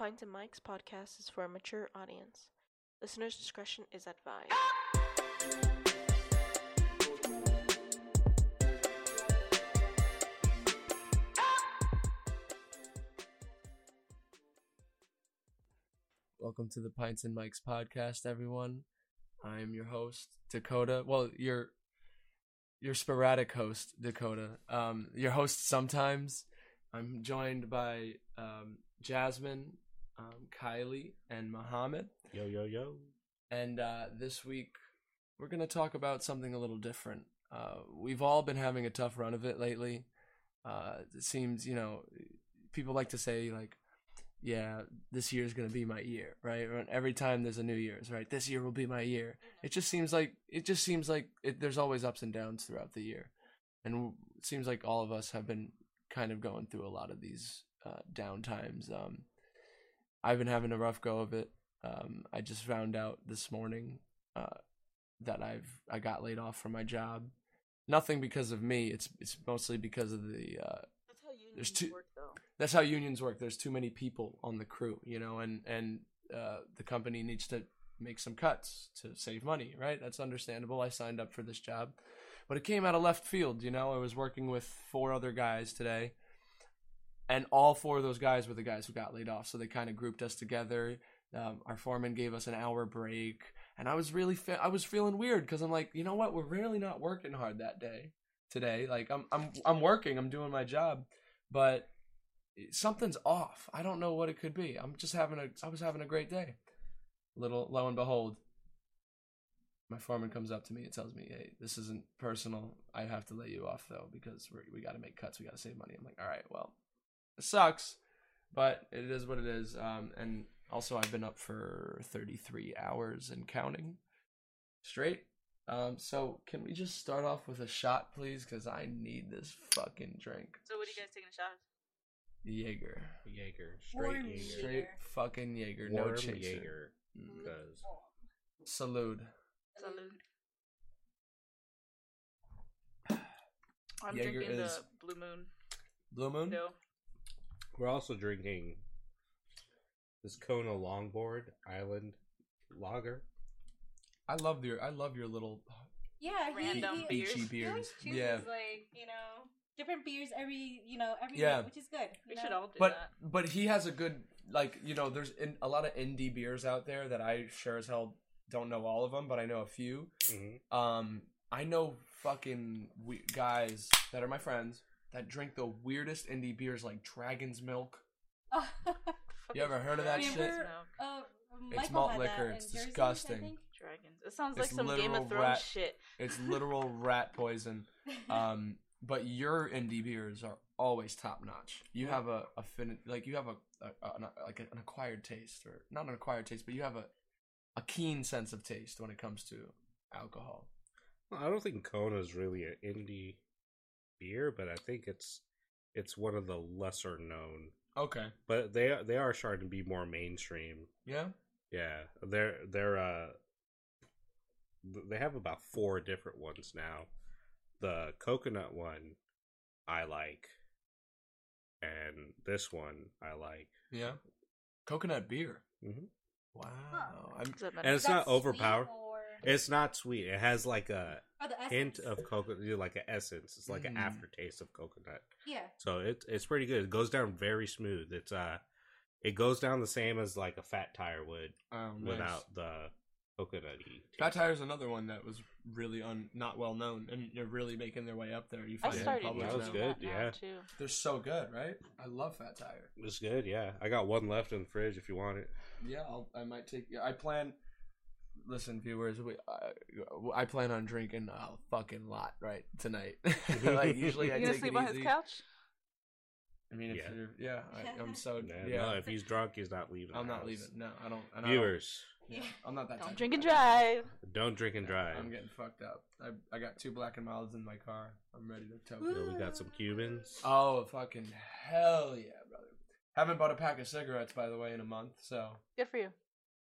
Pint and Mike's podcast is for a mature audience. Listener's discretion is advised. Welcome to the Pints and Mike's podcast, everyone. I'm your host, Dakota. Well, your your sporadic host, Dakota. Um, your host sometimes. I'm joined by um, Jasmine, um, Kylie, and Mohammed. Yo, yo, yo. And uh, this week, we're going to talk about something a little different. Uh, we've all been having a tough run of it lately. Uh, it seems, you know, people like to say, like, yeah, this year's going to be my year, right? Or every time there's a New Year's, right? This year will be my year. It just seems like, it just seems like it, there's always ups and downs throughout the year. And it seems like all of us have been kind of going through a lot of these uh, down times. Um, I've been having a rough go of it. Um, I just found out this morning uh, that I've I got laid off from my job. Nothing because of me. It's it's mostly because of the. Uh, That's how unions There's two- work, though. that's how unions work. There's too many people on the crew, you know, and and uh, the company needs to make some cuts to save money, right? That's understandable. I signed up for this job, but it came out of left field. You know, I was working with four other guys today, and all four of those guys were the guys who got laid off. So they kind of grouped us together. Um, our foreman gave us an hour break, and I was really fe- I was feeling weird because I'm like, you know what? We're really not working hard that day today. Like I'm I'm I'm working. I'm doing my job, but something's off. I don't know what it could be. I'm just having a I was having a great day. Little lo and behold, my foreman comes up to me and tells me, "Hey, this isn't personal. I have to lay you off though because we're, we got to make cuts. We got to save money." I'm like, "All right, well, it sucks, but it is what it is." Um, and also, I've been up for 33 hours and counting straight. Um, so can we just start off with a shot, please? Because I need this fucking drink. So what are you guys taking a shot? Jaeger. Jaeger. Straight Warm Jaeger. Straight fucking Jaeger, Warm no chaser. Jaeger. Mm. Because Salute. Salute. I'm Jaeger drinking is- the Blue Moon. Blue Moon. No. We're also drinking this Kona Longboard Island Lager. I love your I love your little Yeah, Random he, he, beers. beachy he beers. chooses Yeah. like you know different beers every you know every Yeah. week, which is good. We you should all do But that. but he has a good like you know there's in, a lot of indie beers out there that I sure as hell don't know all of them, but I know a few. Mm-hmm. Um, I know fucking we- guys that are my friends that drink the weirdest indie beers like Dragon's Milk. You ever heard of that Dragon's shit? Milk. uh, It's malt liquor, it's in Jersey, disgusting. Dragons. It sounds It's like some Game of Thrones rat- shit. It's literal rat poison. Um, but your indie beers are always top notch. You have a affinity, like you have a, a, an, like an acquired taste, or not an acquired taste, but you have a a keen sense of taste when it comes to alcohol. Well, I don't think Kona is really an indie beer, but I think it's it's one of the lesser known. Okay. But they they are starting to be more mainstream. Yeah. Yeah, they're they're uh they have about four different ones now. The coconut one I like, and this one I like. Yeah. Coconut beer. Mhm. Wow. I'm, And it's Is not sweet overpower- or- It's not sweet. It has like a oh, the hint of coconut, like an essence. It's like an Mhm. aftertaste of coconut. yeah. So it it's pretty good. It goes down very smooth. It's uh, it goes down the same as like a fat tire would oh, nice. without the coconutty. Fat taste. is another one that was really un, not well known, and they're really making their way up there. You I find it in started Publix that was using good, that now, yeah. too. They're so good, right? I love Fat Tire. It's good. Yeah, I got one left in the fridge if you want it. Yeah, I'll, I might take. I plan. Listen, viewers, we, I, I plan on drinking a fucking lot right tonight. like usually, I You gonna take sleep it on easy. his couch? I mean, if Yeah. you're, yeah, I, I'm so Yeah, yeah. No, if he's drunk, he's not leaving. I'm the not house. leaving. No, I don't. and I don't- Viewers, yeah, I'm not that. type Don't drink and drive. don't drink and drive. I'm getting fucked up. I I got two black and milds in my car. I'm ready to toke. You we got some Cubans. Oh fucking hell yeah, brother! Haven't bought a pack of cigarettes by the way in a month, so Good for you.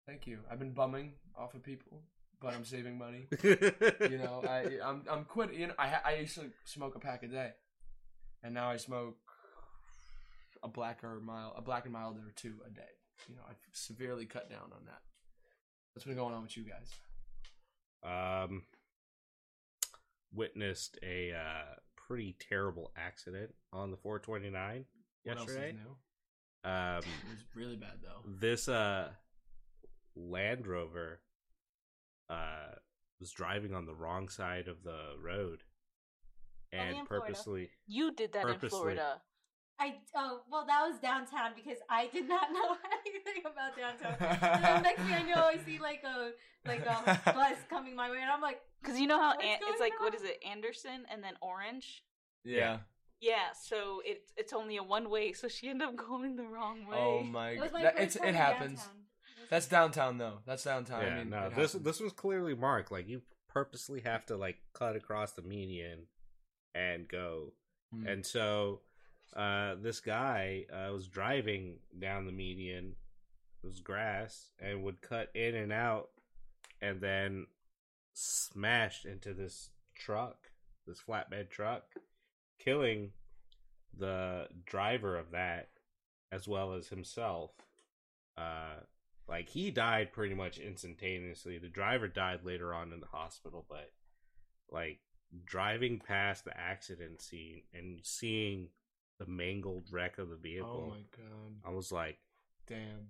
Thank you. I've been bumming off of people, but I'm saving money. you know, I I'm I'm quit. You know, I I used to smoke a pack a day, and now I smoke a blacker mild, a black and mild or two a day. You know, I've severely cut down on that. What's been going on with you guys? Um, witnessed a uh, pretty terrible accident on the 429 What else yesterday. is new? Um, It was really bad though. this uh Land Rover uh was driving on the wrong side of the road and in Florida. purposely You did that Purposely. in Florida. I oh well, that was downtown because I did not know anything about downtown. and then next thing I know, I see like a like a bus coming my way, and I'm like, Because you know how An- it's like, what on? is it, Anderson and then Orange? Yeah. Yeah, so it's it's only a one way, so she ended up going the wrong way. Oh my it was god. my That, first it's, time it happens. downtown. It was- That's downtown though. That's downtown. yeah I mean, no this happens. this was clearly marked like you purposely have to like cut across the median and go Hmm. and so uh this guy uh was driving down the median it was grass and would cut in and out and then smashed into this truck this flatbed truck killing the driver of that as well as himself uh like he died pretty much instantaneously the driver died later on in the hospital but like driving past the accident scene and seeing the mangled wreck of the vehicle. Oh my god. i was like Damn.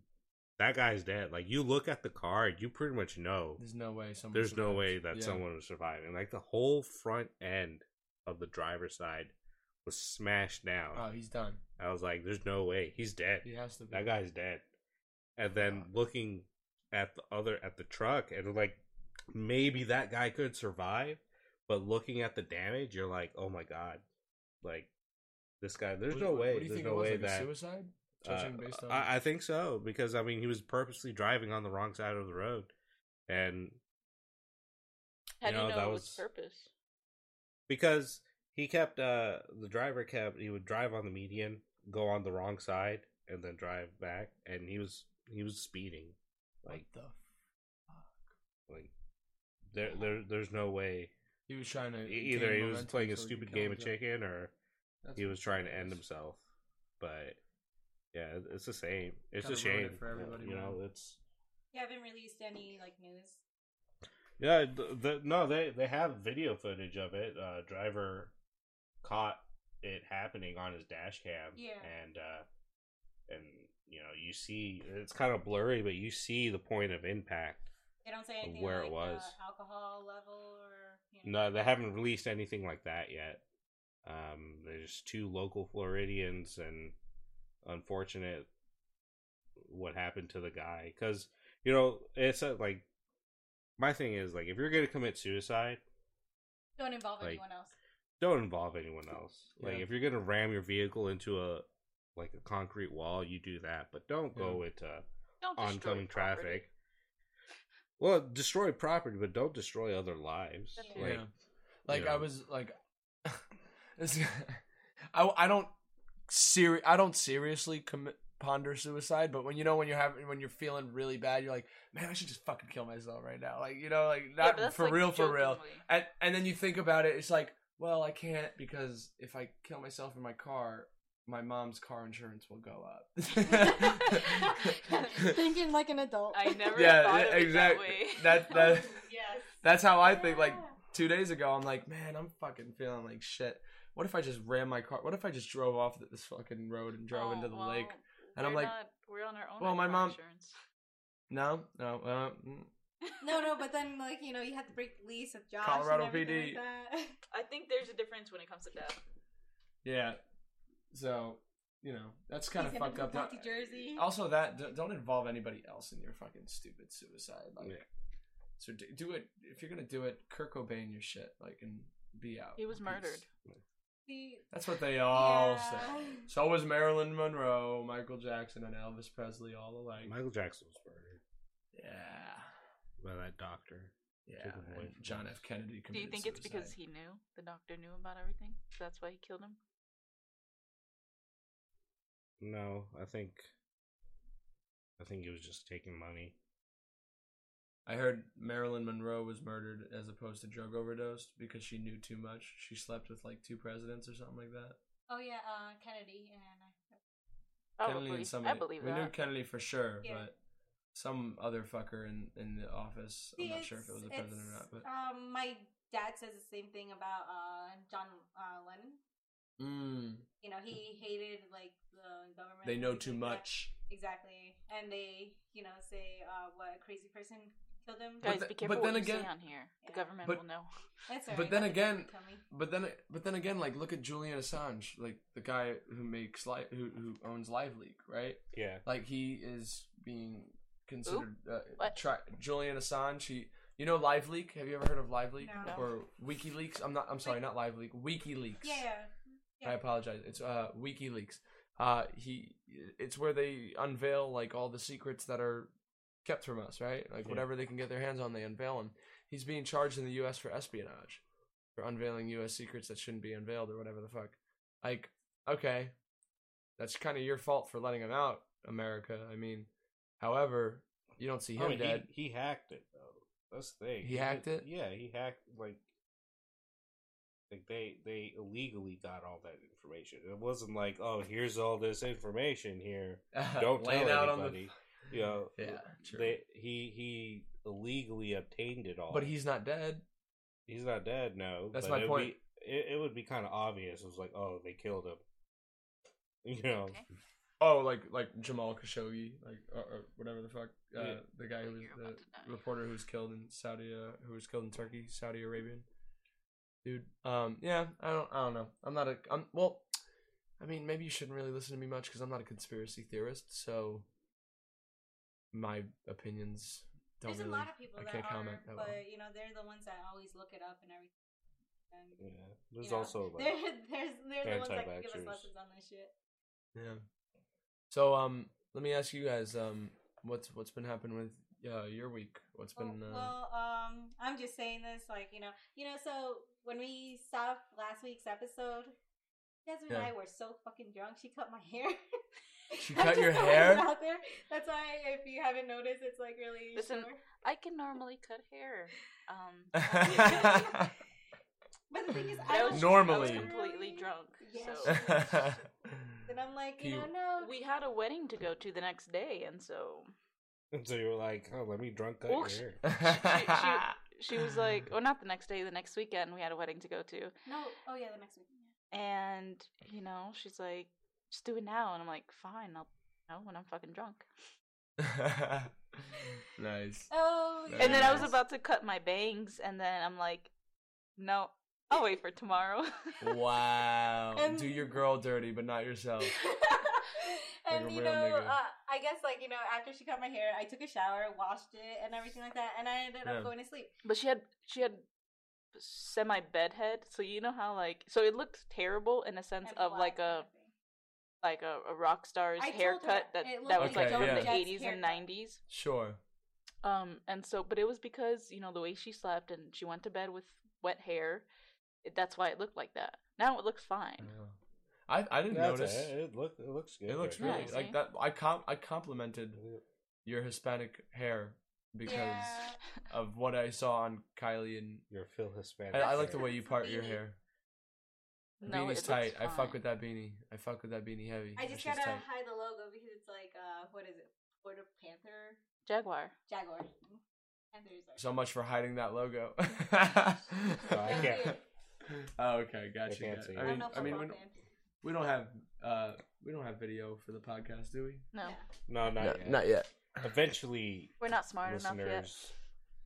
that guy's dead like you look at the car you pretty much know There's no way someone there's no way that Yeah. someone was surviving like the whole front end of the driver's side was smashed down Oh, he's done. i was like there's no way he's dead He has to be. that guy's dead and then Fuck. looking at the other at the truck and like maybe that guy could survive but looking at the damage you're like oh my god like this guy there's What- no way What do you there's think no it was? way like a that suicide? uh, based on. I, I think so because i mean he was purposely driving on the wrong side of the road and How you do you know, know that it was- was purpose? because he kept uh the driver kept he would drive on the median go on the wrong side and then drive back and he was he was speeding like what the? like there there there's no way He was trying to. Either he was playing a stupid game of himself. chicken or That's he was trying to end himself but yeah it's the same it's Kinda a shame it for everybody, you know man. it's You haven't released any like news. yeah the, the, no they they have video footage of it uh driver caught it happening on his dash cam Yeah. and uh and you know you see it's kind of blurry but you see the point of impact They don't say anything Where like it was. the alcohol level or you know. No, they haven't released anything like that yet. Um, there's two local Floridians, and unfortunate what happened to the guy. Because you know, it's a, like my thing is like if you're gonna commit suicide, Don't involve like, anyone else. don't involve anyone else. Like Yeah. if you're gonna ram your vehicle into a like a concrete wall, you do that, but don't go into Don't oncoming property. traffic. Well, destroy property, but don't destroy other lives. That's Like, yeah. Like you know. I was like, I I don't seri- I don't seriously commit ponder suicide, but when you know when you're having when you're feeling really bad, you're like, man, I should just fucking kill myself right now. Like you know, like not but that's, for like, real, for real. And and then you think about it, it's like, well, I can't because if I kill myself in my car, my mom's car insurance will go up. Thinking like an adult. I never Yeah, thought yeah, of it that way. that that yes. that's how I think. Like two days ago, I'm like, man, I'm fucking feeling like shit. What if I just ran my car? What if I just drove off this fucking road and drove Oh, into the well, lake? And I'm like, not- we're on our own. well, my car mom- Insurance. No, no. Uh, mm. No, no, but then like you know you have to break the lease with Josh. Colorado and PD. Like that. I think there's a difference when it comes to death. yeah. So you know that's kind of He's gonna fucked up. move back to Don't- Jersey. Also, that don't involve anybody else in your fucking stupid suicide. Like, Yeah. so do, do it if you're gonna do it. Kurt Cobain your shit, like, and be out. He was Peace. murdered. See, That's what they all yeah. say. So was Marilyn Monroe, Michael Jackson, and Elvis Presley all alike. Michael Jackson was murdered yeah, by that doctor. yeah. Took him away and from John. F. Kennedy Do you committed think it's because he knew the doctor knew about everything? So that's why he killed him. No, I think, I think he was just taking money. I heard Marilyn Monroe was murdered as opposed to drug overdosed because she knew too much. She slept with like two presidents or something like that. Oh yeah, uh, Kennedy and I. Probably. Kennedy and I believe we knew. Kennedy for sure, Yeah. but some other fucker in in the office. I'm not sure if it was the president or not, but um, my dad says the same thing about uh John uh, Lennon. Mm, You know, he hated like the government. they know too like that. much. Exactly, and they, you know, say uh, what a crazy person killed him. But Guys, the- be careful but then what you again- say on here. The government But- will know. That's right. but then let again- government tell me. But then, but then again, like look at Julian Assange, like the guy who makes li- who who owns LiveLeak, right? Yeah. Like he is being considered. Uh, What? Tri- Julian Assange. He, you know, LiveLeak. Have you ever heard of LiveLeak No. or WikiLeaks? I'm not. I'm sorry, not Live LiveLeak. WikiLeaks. Yeah, yeah. I apologize. It's uh WikiLeaks. Uh, he. It's where they unveil like all the secrets that are kept from us, right? Like Yeah. whatever they can get their hands on, they unveil them. He's being charged in the U.S. for espionage, for unveiling U.S. secrets that shouldn't be unveiled or whatever the fuck. Like, okay, that's kind of your fault for letting him out, America. I mean, however, you don't see him I mean, dead. He, he hacked it though. That's the thing. He hacked did- it? Yeah, he hacked like like they they illegally got all that information. It wasn't like, oh, here's all this information here. Don't Laying tell out on the- anybody. You know, Yeah, true. they he he illegally obtained it all. but he's not dead. he's not dead. No, That's but my point. Be, it, it would be kind of obvious. It was like, oh, they killed him. You know, Okay. Oh, like like Jamal Khashoggi, like or, or whatever the fuck, uh, Yeah. the guy who was the about to die. reporter who was killed in Saudi, uh, who was killed in Turkey, Saudi Arabian dude. Um, yeah, I don't, I don't know. I'm not a, I'm well. I mean, maybe you shouldn't really listen to me much because I'm not a conspiracy theorist. So my opinions don't There's a really. lot of people I that can't are, comment that but well. you know, they're the ones that always look it up and everything. And yeah. There's you know, also like they're, there's they're the ones that can give us anti-vaxxers. lessons on this shit. Yeah. So um, let me ask you guys um, what's what's been happening with uh, your week? What's Well, been uh, well, um, I'm just saying this, like you know, you know. So when we saw last week's episode, Jasmine and I were so fucking drunk. She cut my hair. She I'm cut your hair? Out there. That's why, if you haven't noticed, it's like really Listen, short. I can normally cut hair. Um, But the thing is, I I was, Normally. I was completely drunk. Yeah, So And I'm like, Can you know, no. we had a wedding to go to the next day, and so And so you were like, oh, let me drunk cut Well, your she- hair. She was like, well, not the next day. The next weekend, we had a wedding to go to." no. Oh yeah, the next week. And you know, she's like, "Just do it now," and I'm like, "Fine, I'll." You know, when I'm fucking drunk. nice. Oh. Very And then I was about to cut my bangs, and then I'm like, "No, I'll wait for tomorrow." Wow. And- Do your girl dirty, but not yourself. and Like you know, uh, I guess like you know, after she cut my hair, I took a shower, washed it, and everything like that, and I ended up going to sleep. but she had she had semi bedhead, so you know how like so it looked terrible in a sense and of like a like a, a rock star's I haircut that that was like like from Joan the 80s and 90s. Sure. Um, and so, but it was because you know the way she slept and she went to bed with wet hair. It, that's why it looked like that. Now it looks fine. Yeah. I I didn't That's notice. It. it look it looks good. It looks right really Yeah, now. like that. I com I complimented your Hispanic hair because Yeah. of what I saw on Kylie, and You're Phil Hispanic. I, I like the way you part your hair. No, beanie's it tight. looks I fuck with that beanie. I fuck with that beanie heavy. I just shit's gotta tight. hide the logo because it's like uh, what is it? Florida Panther, Jaguar. Jaguar. Panthers are. So much for hiding that logo. No, I can't. oh, okay, gotcha. can't got- see I it. I'm mean, no I mean, we football don't, fan. We don't have uh, we don't have video for the podcast, do we? No, No, not yet. not yet. Eventually, we're not smart enough yet. listeners,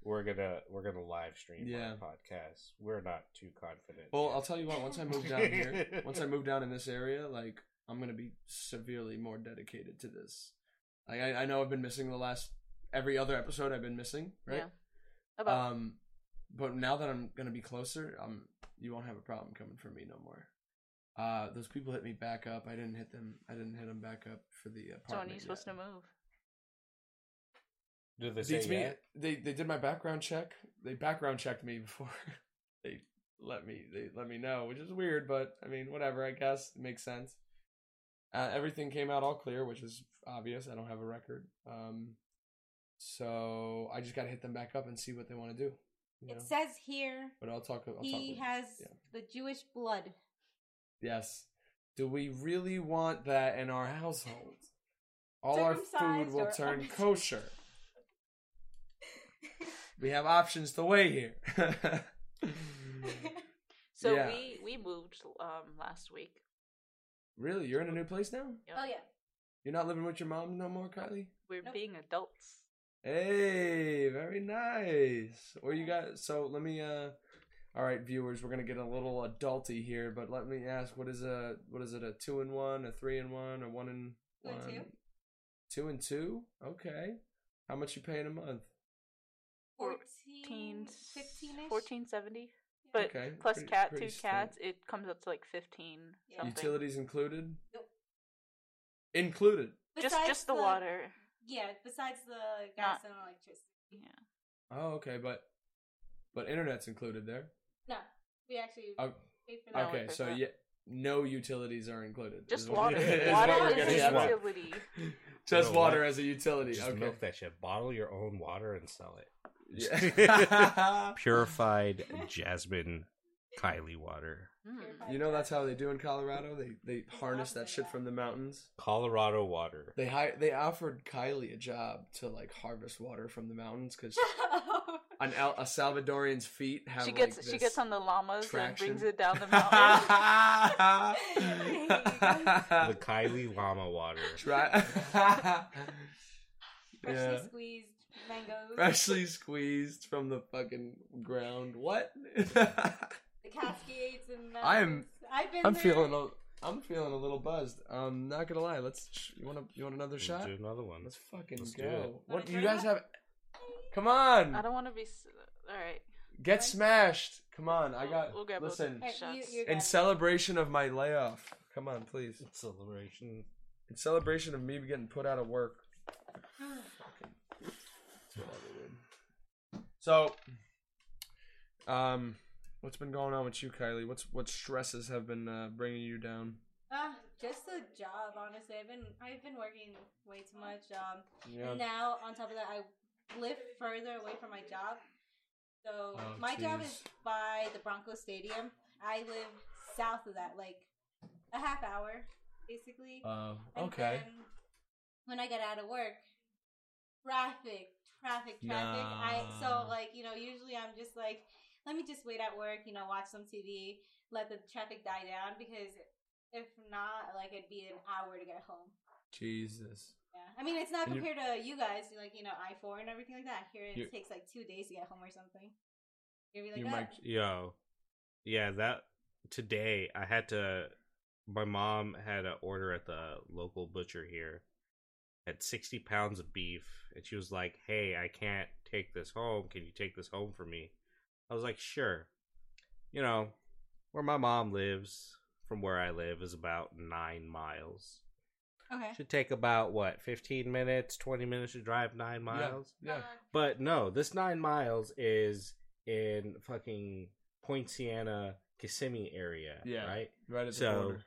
we're gonna we're gonna live stream Yeah. our podcast. We're not too confident. Well, yet. I'll tell you what. Once I move down here, once I move down in this area, like I'm gonna be severely more dedicated to this. Like I, I know I've been missing the last every other episode. I've been missing, right? Yeah. About Um, but now that I'm gonna be closer, um, you won't have a problem coming for me no more. Uh, those people hit me back up. I didn't hit them. I didn't hit them back up for the apartment. so when are you supposed yet. to move? Did they say Beats me. yeah? They they did my background check. They background checked me before they let me they let me know, which is weird, but I mean whatever. I guess it makes sense. Uh, everything came out all clear, which is obvious. I don't have a record, um, so I just got to hit them back up and see what they want to do. You know? It says here But I'll talk. I'll talk he with- has yeah. the Jewish blood. Yes, Do we really want that in our household? All our food will turn uncircumcised? kosher. We have options to weigh here. So Yeah. we we moved um last week. really? You're in a new place now? Yep. oh yeah. You're not living with your mom no more, Kylie? We're Nope. being adults. Hey, very nice. Or you got so let me uh all right, viewers, we're gonna get a little adulty here, but let me ask, what is a what is it, a two and one, a three and one, a one and Two and one? two. Two and two? Okay. How much you paying a month? 14, 15 ish. Fourteen seventy. But Okay, plus pretty- cat pretty two steep. cats, it comes up to like fifteen Yeah. Utilities included? Nope. Included. Just Besides just the, water. Yeah, besides the gas and electricity. Yeah. Oh, okay, but but internet's included there. No, we actually Oh, pay for No, that. we okay, so yeah, no utilities are included. Just is what- water. is water is a utility. Just You water what? as a utility. Just okay. milk that shit. Bottle your own water and sell it. Yeah. Purified jasmine Kylie water. Mm. you know that's how they do in Colorado. They they harness that shit from the mountains. Colorado water. They hi- they offered Kylie a job to like harvest water from the mountains because an El- a Salvadorian's feet have She gets like, she gets on the llamas traction. and brings it down the mountain. The Kylie llama water. Try- Freshly yeah. squeezed mangoes. Freshly squeezed from the fucking ground. What? The Cascades and I am- mountains. I've been I'm there. feeling a, I'm feeling a little buzzed. I'm not gonna lie. Let's. You want to? You want another shot? Do another one. Let's fucking Let's do go. it. What Wanna you guys have? Come on, I don't want to be. s- All right. get smashed. Come on, I We'll- got. we'll grab both. listen, Alright, you- Shots. you're in good. celebration of my layoff. Come on, please. Celebration. In celebration of me getting put out of work. That's what I did. So, um, what's been going on with you, Kylie? What's what stresses have been uh, bringing you down? Ah, just a job, honestly. I've been I've been working way too much. Um, Yeah. and now on top of that, I live further away from my job. So Oh, my job is by the Broncos Stadium. I live south of that, like a half hour, basically. Um, and okay. when I get out of work, traffic, traffic, traffic. I so like you know usually I'm just like let me just wait at work, you know, watch some TV, let the traffic die down because if not, like it'd be an hour to get home. Jesus. Yeah, I mean it's not And compared to you guys, like you know I four and everything like that. Here it takes like two days to get home or something. You'd be like You that. might- Yo, yeah, that today I had to. My mom had an order at the local butcher here. Had sixty pounds of beef, and she was like, "Hey, I can't take this home. Can you take this home for me?" I was like, "Sure." You know, where my mom lives from where I live is about nine miles. Okay. Should take about what fifteen minutes, twenty minutes to drive nine miles. Yeah. But no, this nine miles is in fucking Poinciana, Kissimmee area. Yeah. Right? Right at the So border.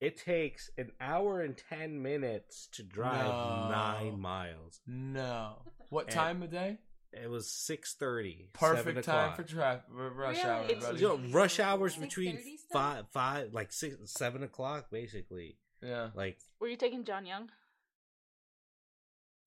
it takes an hour and ten minutes to drive No. nine miles. No. What And- time of day? It was six thirty. Perfect time for traffic. Rush Really? hour. It's- buddy. Yo, rush hours between five, five, like six, seven o'clock, basically. Yeah. Like Were you taking John Young?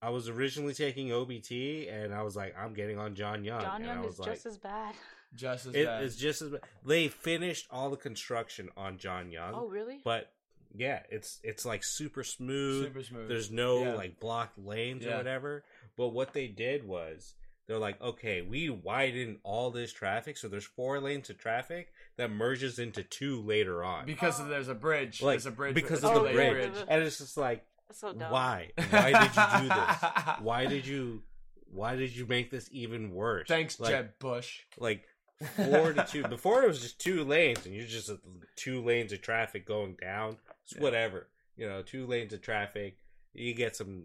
I was originally taking OBT, and I was like, I'm getting on John Young. John and Young I is was like, just as bad. Just as It bad. is just as bad. They finished all the construction on John Young. Oh, really? But yeah, it's it's like super smooth. Super smooth. There's no Yeah. like blocked lanes Yeah. or whatever. But what they did was they're like, okay, we widened all this traffic, so there's four lanes of traffic that merges into two later on. because of, there's a bridge. like there's a bridge because of the Oh, delayed bridge. and it's just like, so dumb. why? Why did you do this? Why did you? Why did you make this even worse? Thanks, like, Jeb Bush. like four to two. Before it was just two lanes, and you're just at two lanes of traffic going down. It's Yeah. whatever, you know, two lanes of traffic. You get some,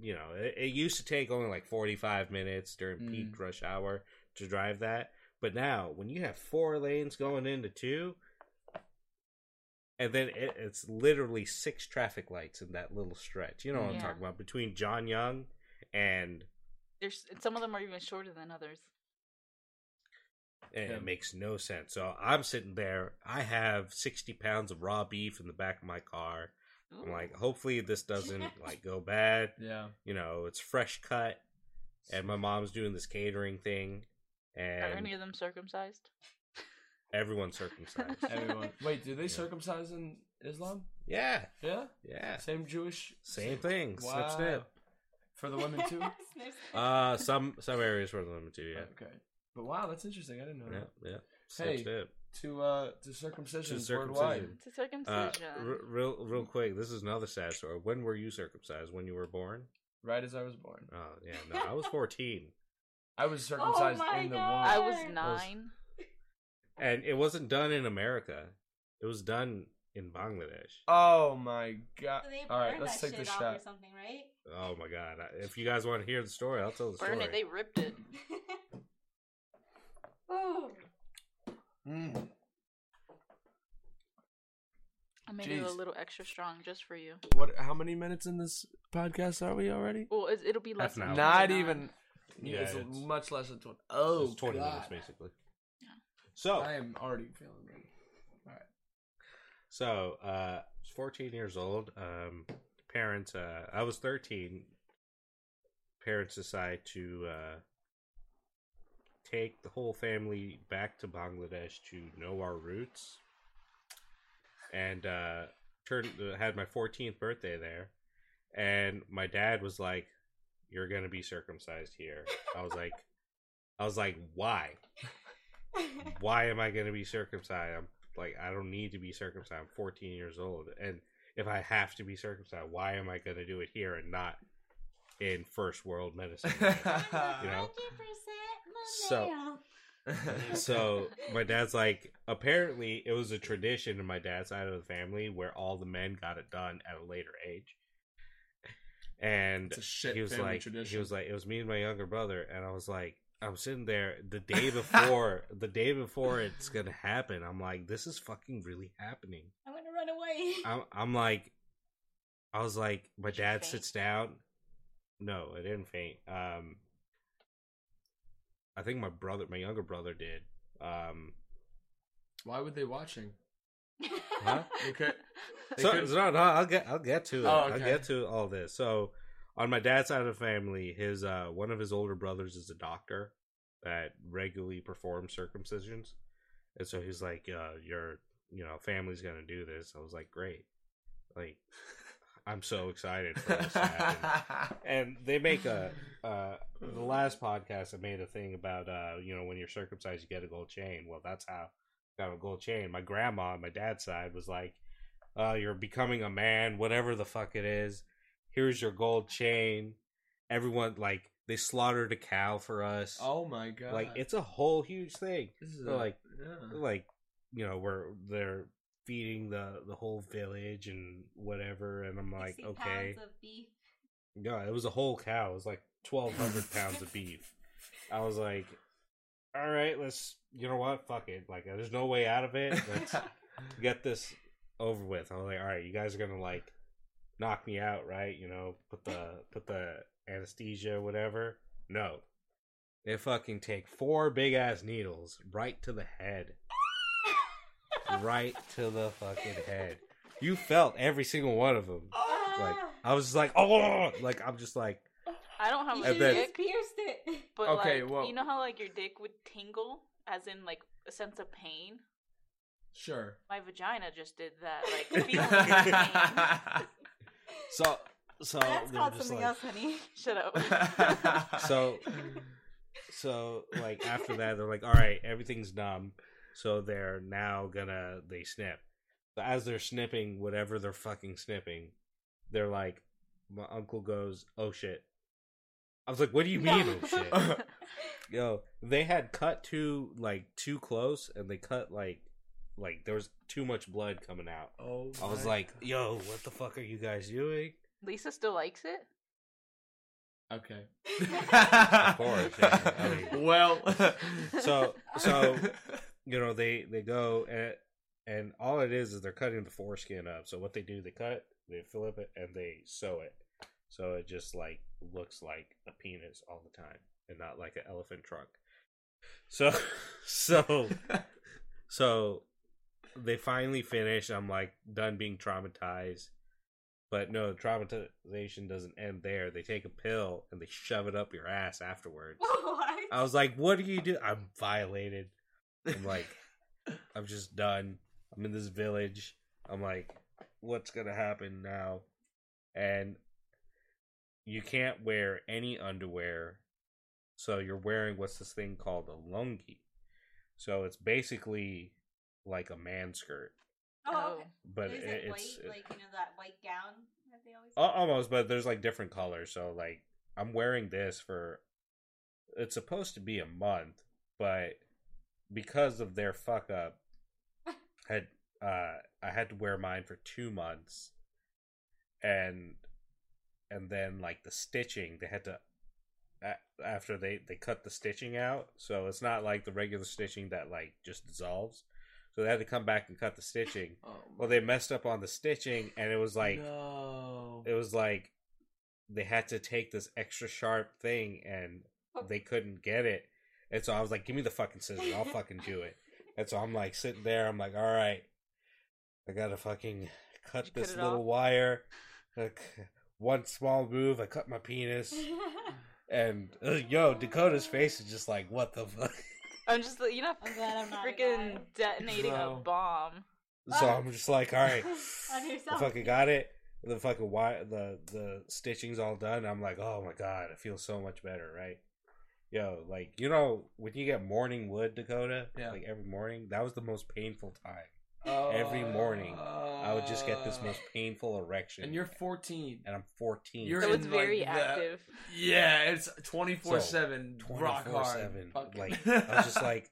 you know, it, it used to take only like 45 minutes during Mm. peak rush hour to drive that, but now when you have four lanes going into two. And then it, it's literally six traffic lights in that little stretch. You know what I'm talking about between John Young and There's some of them are even shorter than others. and Yeah. it makes no sense. So I'm sitting there. I have 60 pounds of raw beef in the back of my car. I'm like, hopefully this doesn't like go bad. Yeah. You know, it's fresh cut, and my mom's doing this catering thing, Are and any of them circumcised? everyone's circumcised. Everyone. Wait, do they Yeah. circumcise in Islam? yeah, Yeah. yeah, Same Jewish. same thing. Wow. Snip, snip. For the women too. Snip, snip. Uh, some some areas for the women too. Yeah, Okay. But wow, that's interesting. I didn't know yeah, that. yeah. Snip, Hey, snip. To uh to circumcisions To worldwide. circumcision. Uh, circumcision. r- real, real quick. This is another sad story. When were you circumcised? When you were born? Right as I was born. Oh yeah, no, I was fourteen, I was circumcised my in the God. womb. I was was- nine. and it wasn't done in America. It was done in Bangladesh. Oh my god! So All right, let's that take this shit off or shot. something, right? Oh my god! If you guys want to hear the story, I'll tell the Burn story. it. They ripped it. Ooh. Mm. I made it a little extra strong just for you. What? How many minutes in this podcast are we already? Well, it's, it'll be less Half than. Not even. Yeah, it's, it's- much less than twenty. Oh, It's twenty God. minutes basically. Yeah. So I am already feeling ready. All right. So, uh, I was 14 years old. Um, parents, uh, I was 13. Parents decide to uh, take the whole family back to Bangladesh to know our roots, and uh, turned uh, had my 14th birthday there. And my dad was like, "You're gonna be circumcised here." I was like, "I was like, why? why am I going to be circumcised? I'm like, I don't need to be circumcised. I'm 14 years old. And if I have to be circumcised, why am I going to do it here and not in first world medicine? you know? So- so my dad's like, apparently it was a tradition in my dad's side of the family where all the men got it done at a later age. And It's a shit he was like, tradition. he was like, it was me and my younger brother, and I was like, I'm sitting there the day before, the day before it's gonna happen. I'm like, this is fucking really happening. I'm gonna run away. I'm, I'm like, I was like, my Did dad sits down. No, I didn't faint. Um, I think my brother, my younger brother, did. Um, Why would they watching? Huh? Okay. So, couldn't- so no, no, I'll get, I'll get to it. Oh, I'll get to all this. So, on my dad's side of the family, his uh, one of his older brothers is a doctor that regularly performs circumcisions, and so he's like, uh, "Your, you know, family's gonna do this." I was like, "Great!" Like, I'm so excited for this and they make a uh the last podcast I made a thing about uh you know when you're circumcised you get a gold chain. Well, that's how I got a gold chain. My grandma on my dad's side was like, "Uh, you're becoming a man, whatever the fuck it is. Here's your gold chain." Everyone like they slaughtered a cow for us. oh my god! like it's a whole huge thing. this is they're a- like- yeah. Like you know where they're feeding the the whole village and whatever, and I'm like, okay. pounds of beef. Yeah, it was a whole cow. It was like twelve hundred pounds of beef. I was like, all right, let's. You know what? Fuck it. Like, there's no way out of it. Let's get this over with. I was like, all right, you guys are gonna like knock me out, right? You know, put the put the anesthesia, whatever. No, they fucking take four big ass needles right to the head, right to the fucking head. You felt every single one of them. Ah. Like I was just like, oh, like I'm just like, I don't have you a And should then- have dick, pierced it. But Okay, like, well- you know how like your dick would tingle, as in like a sense of pain. sure. My vagina just did that, like feeling pain. so, so That's called something like- else, honey. Shut up. So, so like after that, they're like, all right, everything's numb. So they're now gonna they snip. So as they're snipping whatever they're fucking snipping, they're like, my uncle goes, oh shit. I was like, what do you mean, oh shit? Yo, they had cut too like too close, and they cut like like there was too much blood coming out. oh, I was my- like, yo, what the fuck are you guys doing? Lisa still likes it. okay. Of course, yeah, I mean- well, So- so- you know they they go and and all it is is they're cutting the foreskin up so what they do they cut they flip it and they sew it so it just like looks like a penis all the time and not like an elephant trunk So, so, so they finally finish. I'm like done being traumatized. But no, the traumatization doesn't end there. They take a pill and they shove it up your ass afterwards. what? I was like, what do you do? I'm violated. I'm like, I'm just done. I'm in this village. I'm like, what's gonna happen now? And you can't wear any underwear. So you're wearing what's this thing called a lungi. So it's basically like a man skirt. Oh, okay. But is it, it it's white, like you know that white gown that they always? Al- almost, but there's like different colors. So like I'm wearing this for it's supposed to be a month, but because of their fuck up, had uh I had to wear mine for two months, and and then like the stitching they had to after they they cut the stitching out, so it's not like the regular stitching that like just dissolves. So they had to come back and cut the stitching. Oh, Well, they messed up on the stitching, and it was like no. it was like they had to take this extra sharp thing and oh. they couldn't get it. And so I was like, give me the fucking scissors. I'll fucking do it. And so I'm like sitting there. I'm like, all right, I gotta fucking cut Did you this cut little off? wire. Like, one small move, I cut my penis. And uh, yo, Dakota's face is just like, what the fuck? I'm just you know, I'm glad I'm not freaking detonating Bro. a bomb. So I'm just like, all right, On I fucking got it. The fucking wire, the the stitching's all done. I'm like, oh my god, I feel so much better, right? Yo, like you know when you get morning wood, Dakota, Yeah. like every morning, that was the most painful time. Oh. every morning, I would just get this most painful erection, And you're 14. and I'm 14. You're So in, it's very like, the- active. Yeah, it's 24 7. Rock hard. 24/7. Fucking- Like I was just like,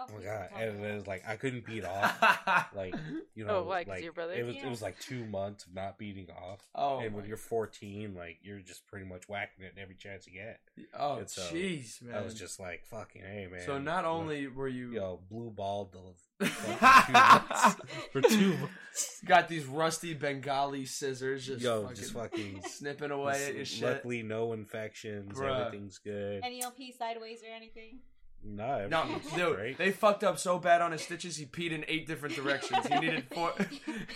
Oh, oh my god, and it it. was like I couldn't beat off. Like you oh, know, Oh, why, 'cause like your brother? it was Yeah. it was like two months of not beating off. oh, and when you're 14, like you're just pretty much whacking it every chance you get. oh, and so, jeez, man. I was just like, fucking hey, man. so not Like, only were you yo blue balled the fucking two months for two months. got these rusty Bengali scissors, just Yo, fucking just fucking. snipping away at your shit. Luckily, no infections. Bruh. Everything's good. Any LP sideways or anything. No, No, dude, great. they fucked up so bad on his stitches. He peed in eight different directions. He needed four,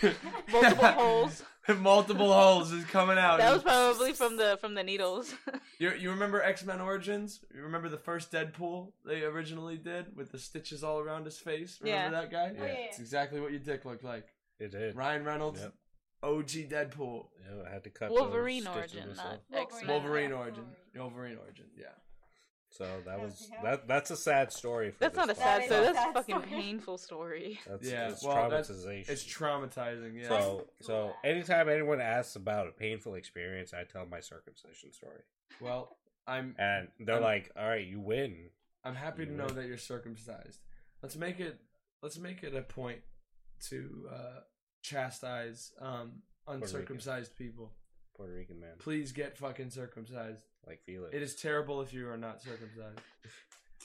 Multiple holes. multiple holes is coming out. That was probably from the from the needles. You, you remember X Men Origins? You remember the first Deadpool they originally did with the stitches all around his face? Remember Yeah. that guy? Oh, yeah. It's exactly what your dick looked like. It did. Ryan Reynolds, Yep. OG Deadpool, Yeah, I had to cut Wolverine origin, not X Men. Wolverine origin, Wolverine. Wolverine origin. Yeah. So that was that. That's a sad story. For That's this not a sad is story. That's a fucking story. painful story. That's, Yeah, it's well, that's- traumatization. It's traumatizing. Yeah. So, so anytime anyone asks about a painful experience, I tell my circumcision story, well, I'm and they're I'm- like, "All right, you win." I'm happy to You know that you're circumcised. Let's make it let's make it a point to uh, chastise um, uncircumcised people. Puerto Rican man, Please get fucking circumcised. like Felix. It is terrible if you are not circumcised.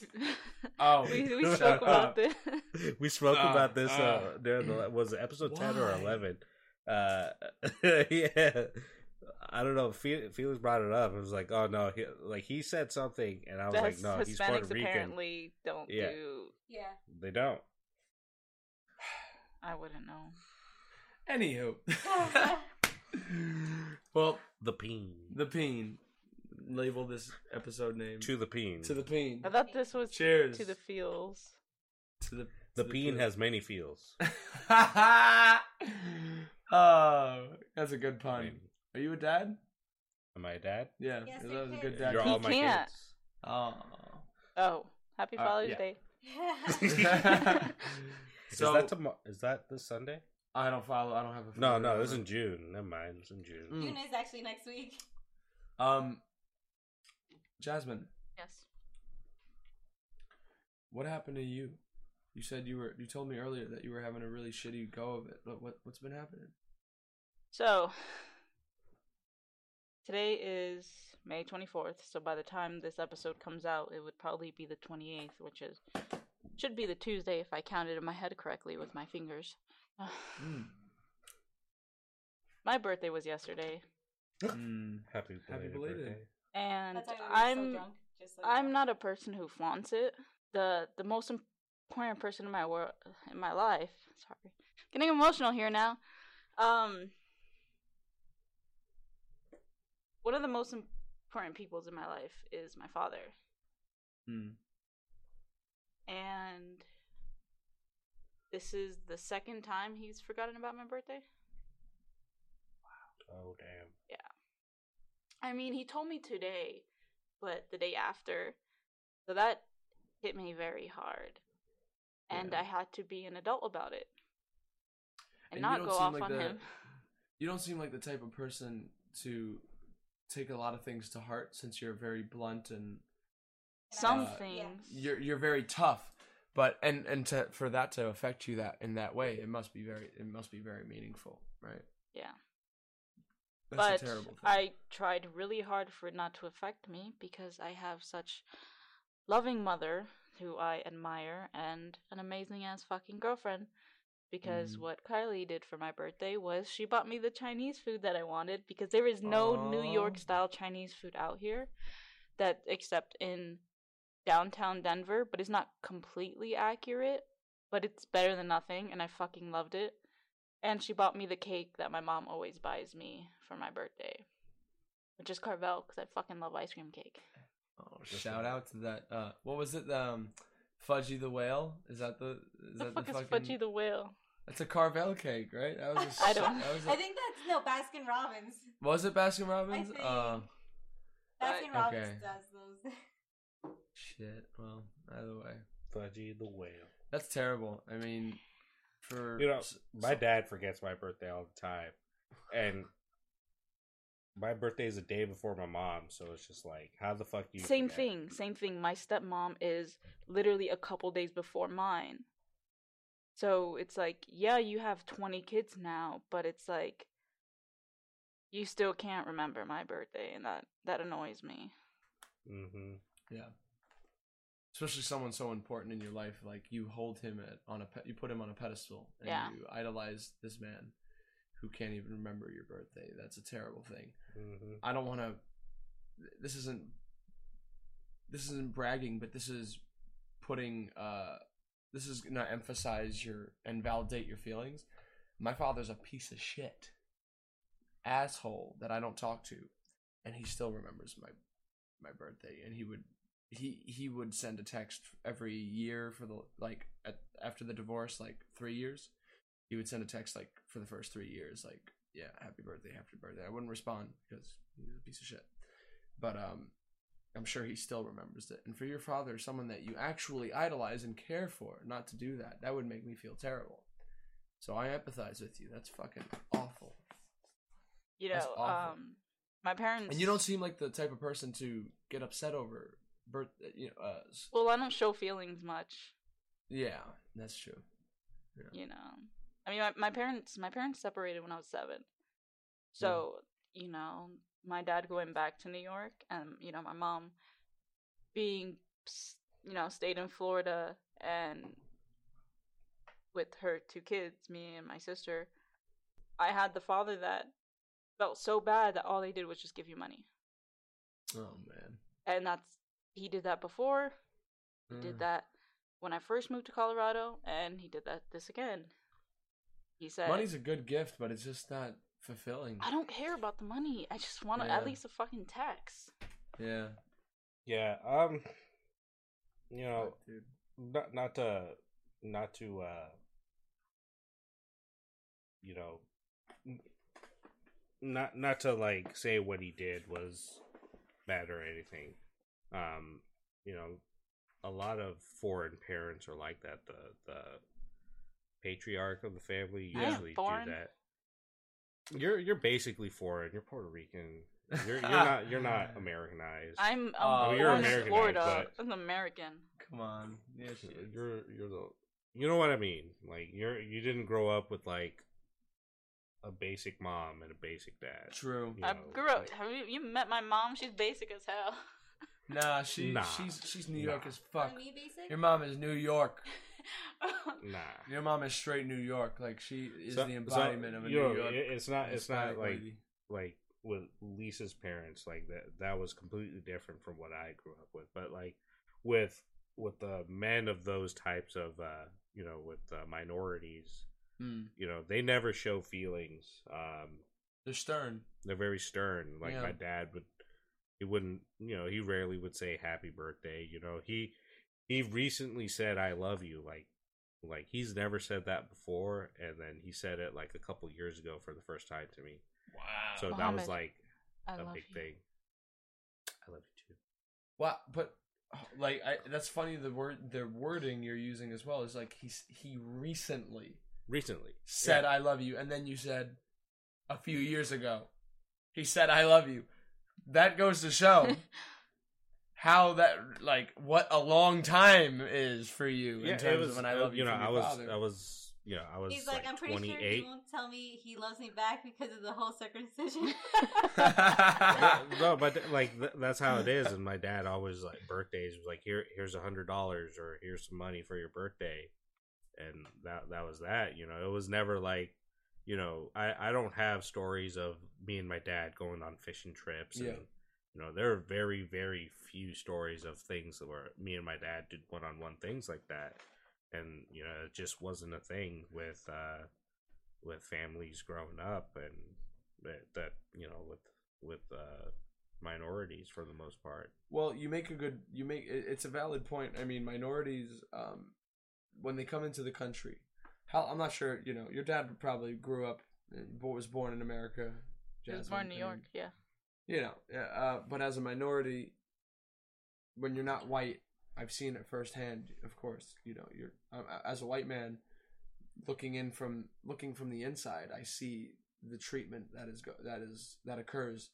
Oh, we, we spoke about up. this. we spoke Uh, about this uh, uh. during the was it episode ten or eleven. Uh, yeah, I don't know. Fe- Felix brought it up. It was like, "Oh no," he, like he said something, and I was The like, "No, he's Puerto Rican." apparently don't Yeah. do. Yeah. They don't. I wouldn't know. Anywho. well, The peen the peen. Label this episode name. to the peen. to the peen. I thought this was Cheers. to the feels. To the the to peen peen. has many feels. oh, that's a good I pun. mean, Are you a dad? am I a dad? Yeah, Yes, that was a good dad. You're He all my can't. kids. Oh. Oh, happy Uh, Father's yeah. Day. so is that tomo- Is that this Sunday? I don't follow. I don't have a. No, no, number. this is in June. Never mind, it's in June. Mm. June is actually next week. Um, Jasmine, Yes. what happened to you? You said you were. You told me earlier that you were having a really shitty go of it. What, what what's been happening? So today is May 24th. So by the time this episode comes out, it would probably be the 28th, which is should be the Tuesday if I counted in my head correctly with my fingers. Mm. my birthday was yesterday, Mm. Happy belated, belated. birthday. and That's why we were I'm so drunk. Just so I'm know. not a person who flaunts it. the the most important person in my world in my life. Sorry, getting emotional here now. Um, one of the most important peoples in my life is my father, Hmm. and this is the second time he's forgotten about my birthday. Wow. Oh damn. Yeah. I mean, he told me today, but the day after. So that hit me very hard. And Yeah. I had to be an adult about it. And, And not go off like on the- him. You don't seem like the type of person to take a lot of things to heart since you're very blunt and Some uh, things. you're you're very tough. But and and to for that to affect you that in that way, it must be very it must be very meaningful, right? Yeah. That's but a terrible thing. I tried really hard for it not to affect me because I have such loving mother who I admire and an amazing ass fucking girlfriend. Because Mhm. what Kylie did for my birthday was she bought me the Chinese food that I wanted because there is no New York style Chinese food out here that except in downtown Denver, but it's not completely accurate, but it's better than nothing and I fucking loved it. And she bought me the cake that my mom always buys me for my birthday, which is Carvel because I fucking love ice cream cake. oh, shout out to that. Uh, what was it? Um, Fudgie the whale. Is that the? Is the that fuck the is fucking? Fudgie the whale? That's a Carvel cake, right? That was. A, I don't- That was, a- I think that's no Baskin Robbins. was it Baskin Robbins? think. Uh, Baskin Robbins Okay. does those. shit. Well, either way, Fudgie the whale. that's terrible. I mean, for You know, s- my so- dad forgets my birthday all the time, and my birthday is a day before my mom, so it's just like, how the fuck do you? Same forget? thing, same thing. My stepmom is literally a couple days before mine. So it's like, yeah, you have 20 kids now, but it's like you still can't remember my birthday and that that annoys me. Mm-hmm. Yeah. Especially someone so important in your life, like you hold him at, on a pe- you put him on a pedestal and Yeah. you idolize this man who can't even remember your birthday. That's a terrible thing. Mm-hmm. I don't want to. This isn't. This isn't bragging, but this is putting. uh This is gonna emphasize your and validate your feelings. My father's a piece of shit, asshole that I don't talk to, and he still remembers my my birthday, and he would he he would send a text every year for the like at, after the divorce, like three years. He would send a text like for the first three years, like yeah, happy birthday, happy birthday. I wouldn't respond because he's a piece of shit. But um I'm sure he still remembers it. And for your father, someone that you actually idolize and care for, not to do that, that would make me feel terrible. So I empathize with you. That's fucking awful. You know, awful. um my parents And you don't seem like the type of person to get upset over birth. You know, uh, Well, I don't show feelings much, yeah, that's true. you know. I mean, my, my parents my parents separated when I was 7. So, you know, my dad going back to New York and you know, my mom being you know, stayed in Florida and with her two kids, me and my sister. I had the father that felt so bad that all they did was just give you money. Oh man, And that's he did that before, he Mm. did that when I first moved to Colorado, and he did that this again. He said, Money's a good gift, but it's just not fulfilling. I don't care about the money. I just want Yeah. at least a fucking tax. Yeah, Yeah. Um. You know, Fuck, not not to not to uh you know not not to like say what he did was bad or anything um you know a lot of foreign parents are like that the the patriarch of the family usually do that you're you're basically foreign you're puerto rican you're you're not you're not americanized I'm, Oh, I'm you're born in Americanized, Florida. but- I'm American. Come on. Yeah, you're you're the you know what I mean. Like you're you didn't grow up with like a basic mom and a basic dad. True. You I grew up. like- Have you, you met my mom? She's basic as hell. Nah, she Nah. she's she's New York Nah. as fuck. me basic? Your mom is New York. Nah. Your mom is straight New York. Like she is So- the so, embodiment of a you New York. it- It's not. It's not Hispanic like lady. like with Lisa's parents. Like that. That was completely different from what I grew up with. But like with with the men of those types of uh you know with uh, minorities Hmm. you know they never show feelings um They're stern. they're very stern like Yeah. my dad would he wouldn't you know he rarely would say happy birthday you know he he recently said i love you like like he's never said that before and then he said it like a couple years ago for the first time to me Wow. so oh, that was like I a love big you. thing i love you too Wow, but like I, that's funny. The word, the wording you're using as well is like he's he recently recently said Yeah. I love you, and then you said a few years ago he said I love you. That goes to show how that like what a long time is for you in terms of when I uh, love you. you know from i was father. i was you know i was He's like, like, I'm pretty sure 28 he won't tell me he loves me back because of the whole circumcision. No, but like th- that's how it is. And my dad always like birthdays was like, here, here's a hundred dollars, or here's some money for your birthday, and that that was that. You know, it was never like, you know, I I don't have stories of me and my dad going on fishing trips. Yeah. And, you know, there are very very few stories of things that were me and my dad did one on one things like that, and you know, it just wasn't a thing with uh with families growing up and that that you know with with uh minorities for the most part Well, you make a good you make it's a valid point. I mean, minorities um when they come into the country. How I'm not sure, you know, your dad probably grew up uh, was born in America. He was born in New I York. Yeah. you know, yeah, uh, but as a minority when you're not white, I've seen it firsthand, of course, you know, you're uh, as a white man looking in from looking from the inside, I see the treatment that is go- that is that occurs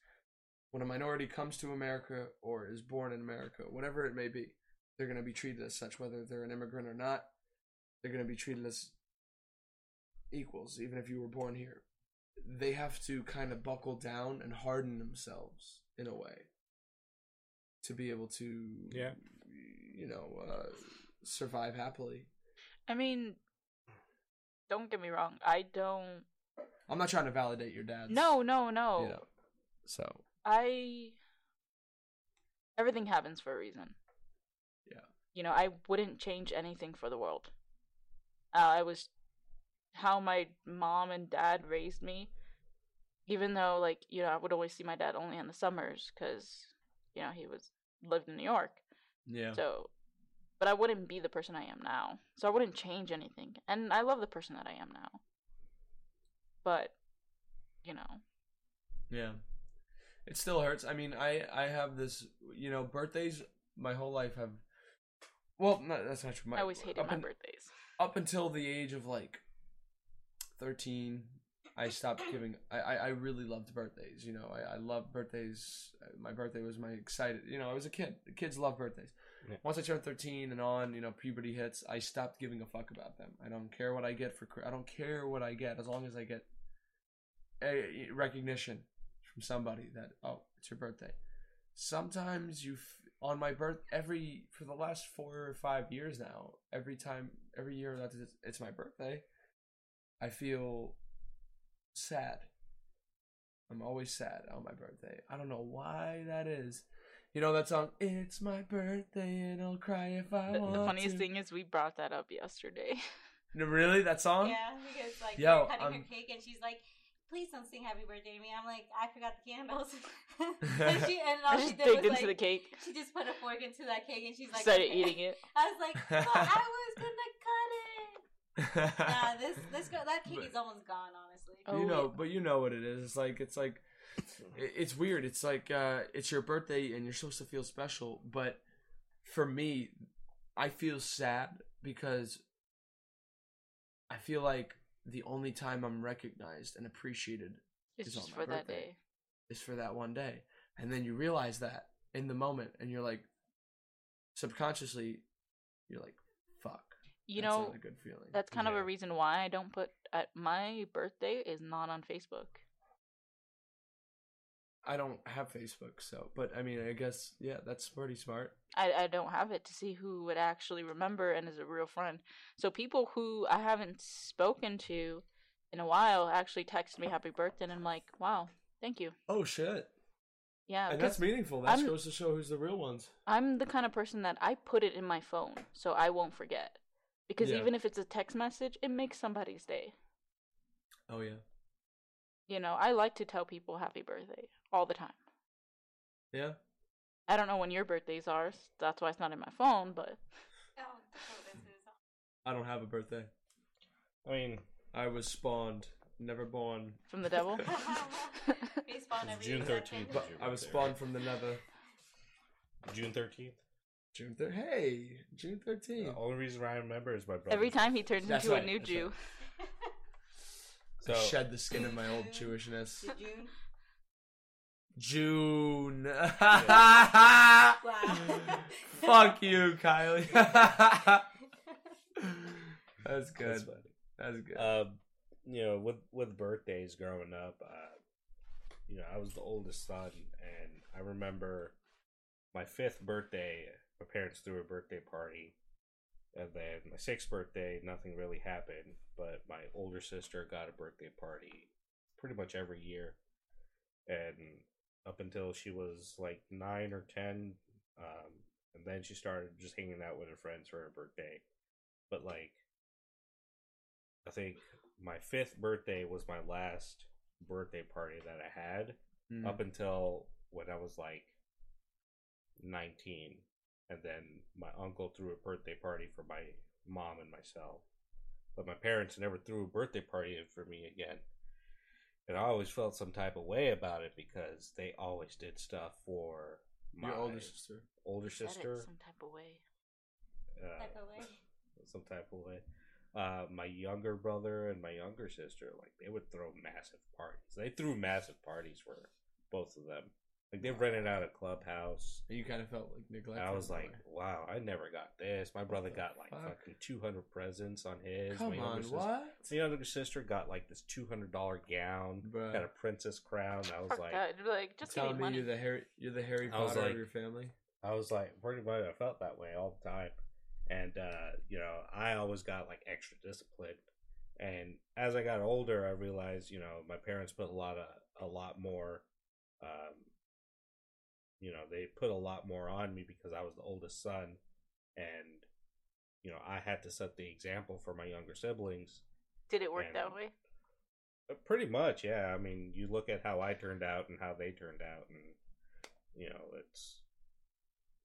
when a minority comes to America or is born in America, whatever it may be, they're going to be treated as such, whether they're an immigrant or not. They're going to be treated as equals, even if you were born here. They have to kind of buckle down and harden themselves in a way to be able to, Yeah. you know, uh, survive happily. I mean, don't get me wrong. I don't. I'm not trying to validate your dad. No, no, no. You know, so I. Everything happens for a reason. Yeah. You know, I wouldn't change anything for the world. Uh, I was how my mom and dad raised me. Even though, like, you know, I would always see my dad only in the summers because, you know, he was lived in New York. yeah, So, but I wouldn't be the person I am now. So I wouldn't change anything. And I love the person that I am now. But, you know, Yeah. It still hurts. I mean, I I have this, you know, birthdays my whole life have well, no, that's not true. My, I always hated my in- birthdays. Up until the age of like 13, I stopped giving I I, really loved birthdays, you know. I I loved birthdays. Uh, my birthday was my excited, you know, I was a kid. Kids love birthdays. Yeah. Once I turned 13 and on, you know, puberty hits, I stopped giving a fuck about them. I don't care what I get for I don't care what I get as long as I get a recognition from somebody that oh it's your birthday sometimes you on my birth every for the last four or five years now every time every year that it's my birthday i feel sad i'm always sad on my birthday i don't know why that is you know that song it's my birthday and i'll cry if i The, want the funniest to. thing is we brought that up yesterday. No, really that song yeah, because like Yo, we're cutting um, her cake and she's like, "Please don't sing Happy Birthday to me." I'm like, "I forgot the candles," and she and all she just did was into like, the cake, she just put a fork into that cake and she's like, started "Okay." eating it. I was like, "Well, I was gonna cut it." Nah, this this girl, that cake But- is almost gone. Honestly, Oh, you know, yeah. but you know what it is. It's like it's like it's weird. It's like uh it's your birthday and you're supposed to feel special, but for me, I feel sad because I feel like the only time I'm recognized and appreciated It's It's on just my for that day. is for that one day. And then you realize that in the moment and you're like subconsciously you're like fuck. You that's know, a good feeling. that's kind of a reason why I don't put at my birthday is not on Facebook. I don't have Facebook, so but I mean, I guess yeah, that's pretty smart. I, I don't have it to see who would actually remember and is a real friend. So people who I haven't spoken to in a while actually text me happy birthday and I'm like, wow, thank you. Oh shit. Yeah, and that's meaningful. That I'm- goes to show who's the real ones. I'm the kind of person that I put it in my phone so I won't forget. Because Yeah. even if it's a text message, it makes somebody's day. Oh yeah, You know, I like to tell people happy birthday all the time. yeah. I don't know when your birthdays are. s- That's why it's not in my phone, but Oh, oh Dakota's is- I don't have a birthday. I mean, I was spawned, never born. from the devil. They spawn every June 13th. But I was spawned from the nether. June thirteenth. June third. Hey, June thirteenth. The only reason I remember is my brother. Every time he turns That's into right, a new that's Jew. So shed the skin of my old Jewishness. Did June? June. Wow. Fuck you, Kylie. That's good. that's funny. That's good. Um, you know, with with birthdays growing up, uh, you know, I was the oldest son, and I remember my fifth birthday. My parents threw a birthday party, and then my sixth birthday, nothing really happened. But my older sister got a birthday party pretty much every year, and up until she was like nine or ten, um, and then she started just hanging out with her friends for her birthday. But like I think my fifth birthday was my last birthday party that I had Mm. up until when I was like 19. And then my uncle threw a birthday party for my mom and myself. But my parents never threw a birthday party for me again. And I always felt some type of way about it because they always did stuff for my Your older sister. older Said it sister. some type of way. uh, Type of way. some type of way. Uh, my younger brother and my younger sister, like they would throw massive parties. They threw massive parties for both of them. Like they rented out a clubhouse. You kind of felt like neglected. I was like, wow, I never got this. My brother got like fuck? fucking two hundred presents on his. come my younger on, sister, what? My younger sister got like this two hundred dollar gown, Bruh. got a princess crown. I was Fuck like, that. Like, just give me Telling me money. you're the Harry, you're the Harry I was Potter like- of your family. I was like, pretty much, I felt that way all the time. And, uh, you know, I always got like extra discipline. And as I got older, I realized, you know, my parents put a lot of, a lot more, um, you know, they put a lot more on me because I was the oldest son. And, you know, I had to set the example for my younger siblings. Did it work and- that way? Uh, Pretty much, yeah. I mean, you look at how I turned out and how they turned out, and you know, it's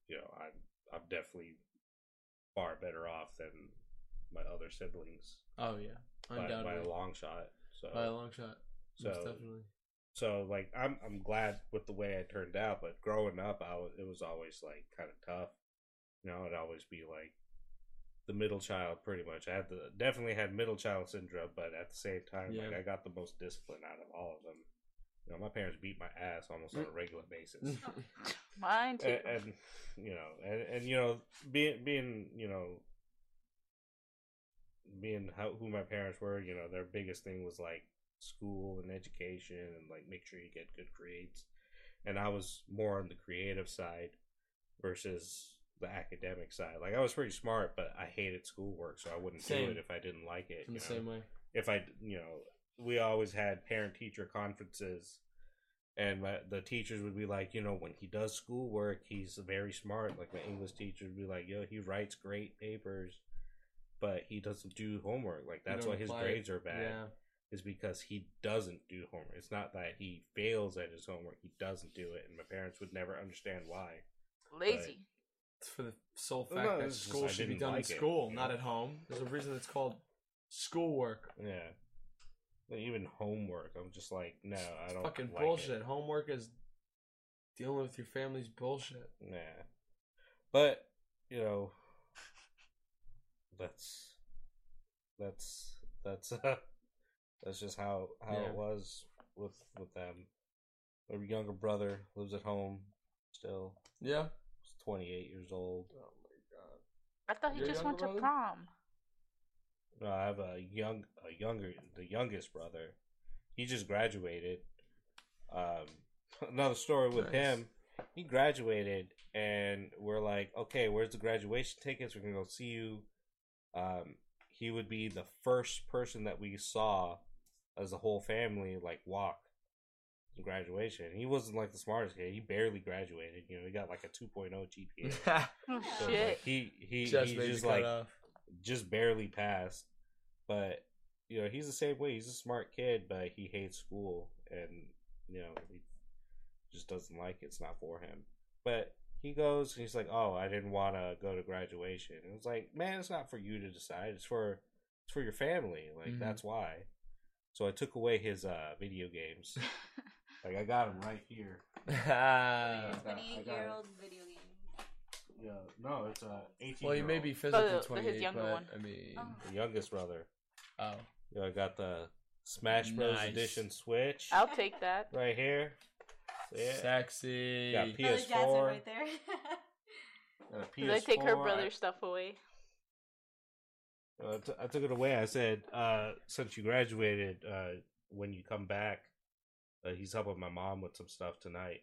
you know, I'm I'm definitely far better off than my other siblings Oh yeah, by, by a long shot. So, by a long shot. so definitely. So like I'm I'm glad with the way I turned out, but growing up, I was it was always like kind of tough. You know, I'd always be like the middle child, pretty much. I had the definitely had middle child syndrome, but at the same time, like I got the most discipline out of all of them. You know, my parents beat my ass almost on a mm. regular basis. Mm. Mine too. and, and you know, and, and you know, being being you know, being how who my parents were, you know, their biggest thing was like school and education and like make sure you get good grades. And I was more on the creative side versus the academic side. Like I was pretty smart, but I hated schoolwork, so I wouldn't Same. do it if I didn't like it. in the know? same way. if I, you know, we always had parent teacher conferences, and my, the teachers would be like, you know, when he does schoolwork, he's very smart. Like my English teacher would be like, yo, he writes great papers, but he doesn't do homework. Like that's why his apply it. grades are bad. Yeah, Is because he doesn't do homework. It's not that he fails at his homework; he doesn't do it, and my parents would never understand why. Lazy. it's for the sole fact no, that it's just school should be done like in school, you not know? at home. There's a reason it's called schoolwork. Yeah, even homework. I'm just like, no, I don't. Fucking like it. bullshit. Homework is dealing with your family's bullshit. Yeah. But, you know, that's that's that's uh, that's just how how Yeah. it was with with them. My younger brother lives at home still. Yeah. He's 28 years old. Oh my god. I thought he Your just went younger to prom. No, I have a young a younger the youngest brother. He just graduated. Um another story with Nice. him. He graduated and we're like, okay, where's the graduation tickets? We're gonna go see you. Um he would be the first person that we saw as a whole family like walk. graduation. He wasn't like the smartest kid. He barely graduated. You know, he got like a 2.0 GPA. Oh, So, like, shit. he he just he just like cutoff. just barely passed. But you know, he's the same way. He's a smart kid, but he hates school, and you know, he just doesn't like it. It's not for him. But he goes and he's like, "Oh, I didn't want to go to graduation." And it's like, man, it's not for you to decide. It's for it's for your family. Like Mhm. that's why. So I took away his uh video games. like I got him right here. Ah. got- I got it. year old video game. Yeah, no, it's a 18. well, you may be physically Oh, the- his 28, younger but one. I mean, Oh. the youngest brother. oh, You know, I got the Smash Bros. Nice. Edition Switch I'll take that. right here. Yeah. sexy. Got Another Jasmine PS4. right there. Got a Did I take her PS4. brother's stuff away? Uh, I t- I took it away. I said, uh, since you graduated, uh, when you come back, uh, he's helping my mom with some stuff tonight.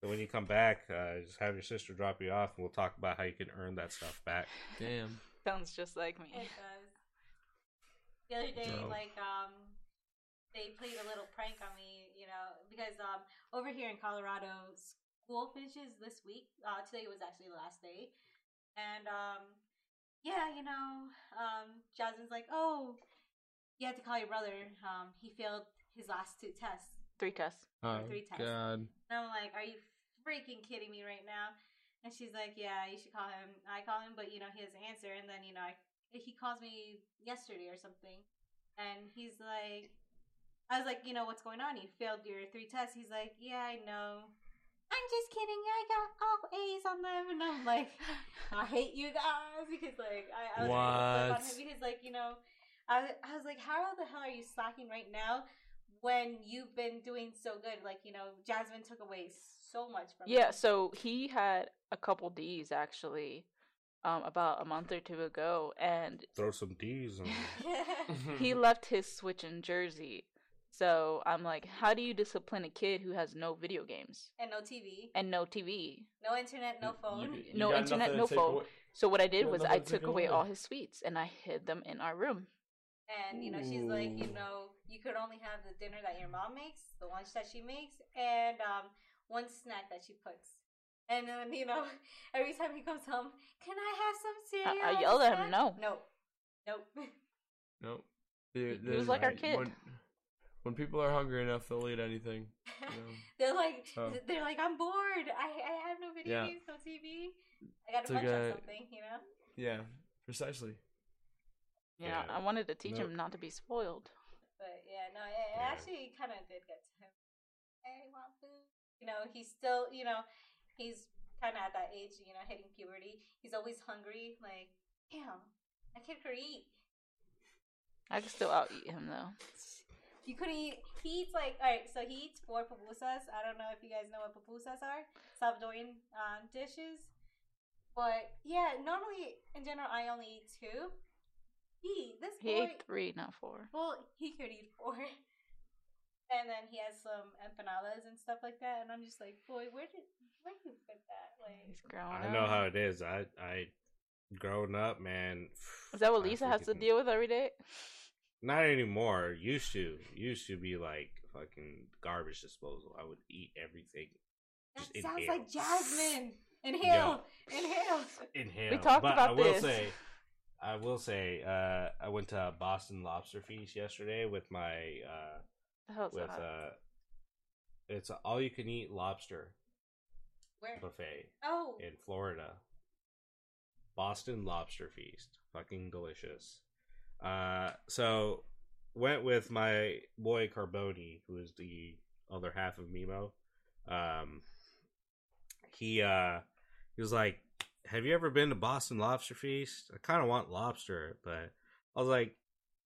So when you come back, uh, just have your sister drop you off, and we'll talk about how you can earn that stuff back. Damn. Sounds just like me. It does. The other day, Bro. like, um, they played a little prank on me, you know, because um, over here in Colorado, school finishes this week. Uh, today was actually the last day, and um, yeah, you know, um, Jasmine's like, oh, you have to call your brother. Um, he failed his last two tests. Three tests. Oh three tests. God. And I'm like, are you freaking kidding me right now? And she's like, yeah, you should call him. I call him, but you know, he doesn't answer. And then, you know, I, he calls me yesterday or something. And he's like, I was like, you know, what's going on? You failed your three tests. He's like, yeah, I know. I'm just kidding. I got all A's on them. And I'm like, I hate you guys because, like, I, I was ready to flip on him because, like, you know, I, I was like, how the hell are you slacking right now when you've been doing so good? Like, you know, Jasmine took away so much from Yeah, you. so he had a couple D's actually, um, about a month or two ago, and Throw some D's on. he left his Switch in Jersey. So I'm like, how do you discipline a kid who has no video games and no TV, and no TV? no internet, no phone. You- you No internet, no phone. away- So what I did was I took good away all his sweets and I hid them in our room. And you know, she's like, you know, you could only have the dinner that your mom makes, the lunch that she makes, and um, one snack that she puts. And then you know, every time he comes home, can I have some cereal? I and yelled at him, snack?" no. no, nope. Nope. There- he was there's- like our kid. When, when people are hungry enough, they'll eat anything. You know? they're like, So- they're like, I'm bored. I I have no video Yeah. games, no TV. I gotta It's munch like on a- something, you know. Yeah, precisely. Yeah, Yeah. I wanted to teach Nope. him not to be spoiled. But yeah, no, it, it Yeah. actually kind of did get to him. I want food. You know, he's still, you know, he's kind of at that age, you know, hitting puberty. He's always hungry. Like, damn, that kid could eat. I could still out eat him though. You couldn't eat. He eats like, all right, so he eats four pupusas. I don't know if you guys know what pupusas are. Salvadorian um, dishes. But yeah, normally in general, I only eat two. He, this He boy, ate three, not four. Well, he could eat four. And then he has some empanadas and stuff like that, and I'm just like, boy, where did where you fit that? Like, He's growing I up. know how it is. I I growing up, man. Is that what I Lisa has to deal with every day? Not anymore. Used to. Used to be like fucking garbage disposal. I would eat everything. that Just sounds inhale. like Jasmine. Inhale, inhale. Inhale. We talked but about I will this. say, I will say, uh, I went to Boston Lobster Feast yesterday with my uh, with that? uh, it's a all you can eat lobster Where? buffet Oh, in Florida. Boston Lobster Feast, fucking delicious. Uh, so went with my boy Carboni, who is the other half of Mimo. Um, he uh, he was like, "Have you ever been to Boston Lobster Feast? I kind of want lobster, but I was like."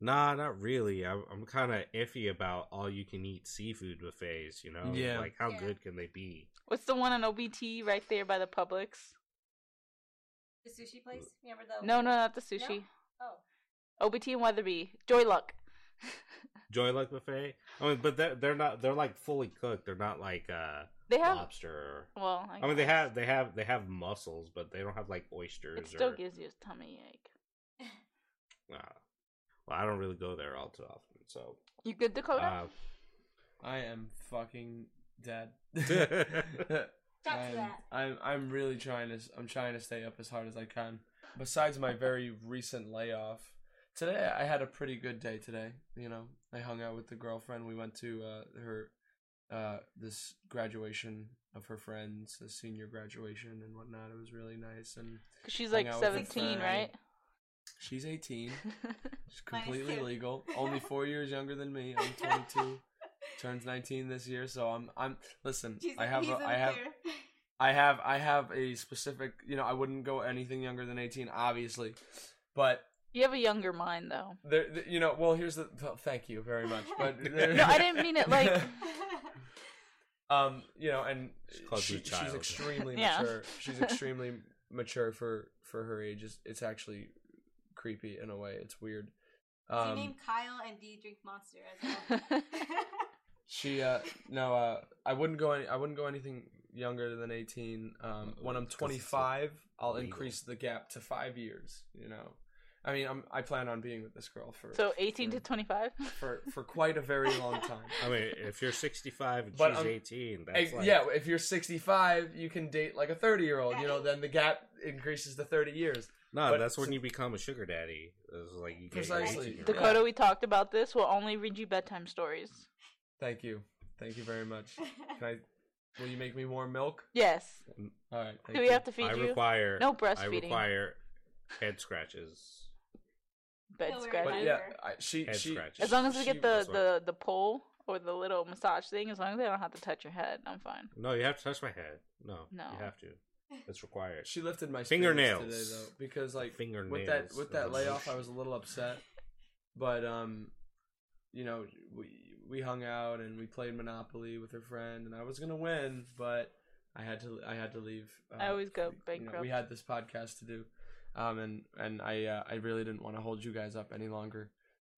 Nah, not really. I'm, I'm kind of iffy about all you can eat seafood buffets. You know, Yeah. like how Yeah. good can they be? What's the one on OBT right there by the Publix? the sushi place. Remember the? No, no, not the sushi. Oh, OBT and Wetherbee. Joy Luck. Joy Luck buffet. I mean, but they're they're not they're like fully cooked. They're not like uh They have. lobster. Or, Well, I, I mean, they have they have they have mussels, but they don't have like oysters. It still or, gives you a tummy ache. uh, well, I don't really go there all too often. So You good, Dakota? uh, I am fucking dead. Shout to And that. I'm I'm really trying to I'm trying to stay up as hard as I can. Besides my very recent layoff, today I had a pretty good day today. You know, I hung out with the girlfriend. We went to uh, her uh, this graduation of her friends, a senior graduation and whatnot. It was really nice, and she's like out with her 17, right? she's 18. She's completely legal. Only four years younger than me. I'm 22. Turns 19 this year, so I'm I'm listen. She's- I have a, I have there. I have I have a specific you know I wouldn't go anything younger than 18 obviously but You have a younger mind, though. there th- you know well here's the well, thank you very much but there, No, I didn't mean it like. um you know and She calls she, a she's child. extremely Yeah. mature she's extremely mature for for her age it's, it's actually creepy in a way it's weird Is your um name Kyle and do you drink Monster as well? she uh no uh I wouldn't go any I wouldn't go anything younger than 18 um when I'm 25 I'll legal. increase the gap to 5 years you know I mean I'm I plan on being with this girl for so 18 for, to 25? for for quite a very long time I mean, if you're 65 and But, she's um, 18, that's Ex- like yeah, if you're 65, you can date like a 30 year old. You know, then the gap increases to 30 years. no, but- that's when you become a sugar daddy. It's like you Precisely. 18 -year-old. Dakota, we talked about this. We'll only read you bedtime stories. Thank you, thank you very much. Can I? Will you make me more milk? Yes. All right. Thank Do we you. have to feed I you? require No breastfeeding. I breastfeeding. require head scratches. Bed Don't But yeah, I, she Head she scratches. As long as we she- get the, that's the, the pole or the little massage thing, as long as they don't have to touch your head, I'm fine. No, you have to touch my head. No, No. you have to. It's required. She lifted my spirits Fingernails. today though because like Fingernails. with that with that layoff I was a little upset, but um, you know we we hung out and we played Monopoly with her friend and I was gonna win, but I had to I had to leave. uh, I always go you know, bankrupt. we had this podcast to do, um, and and I uh, I really didn't want to hold you guys up any longer.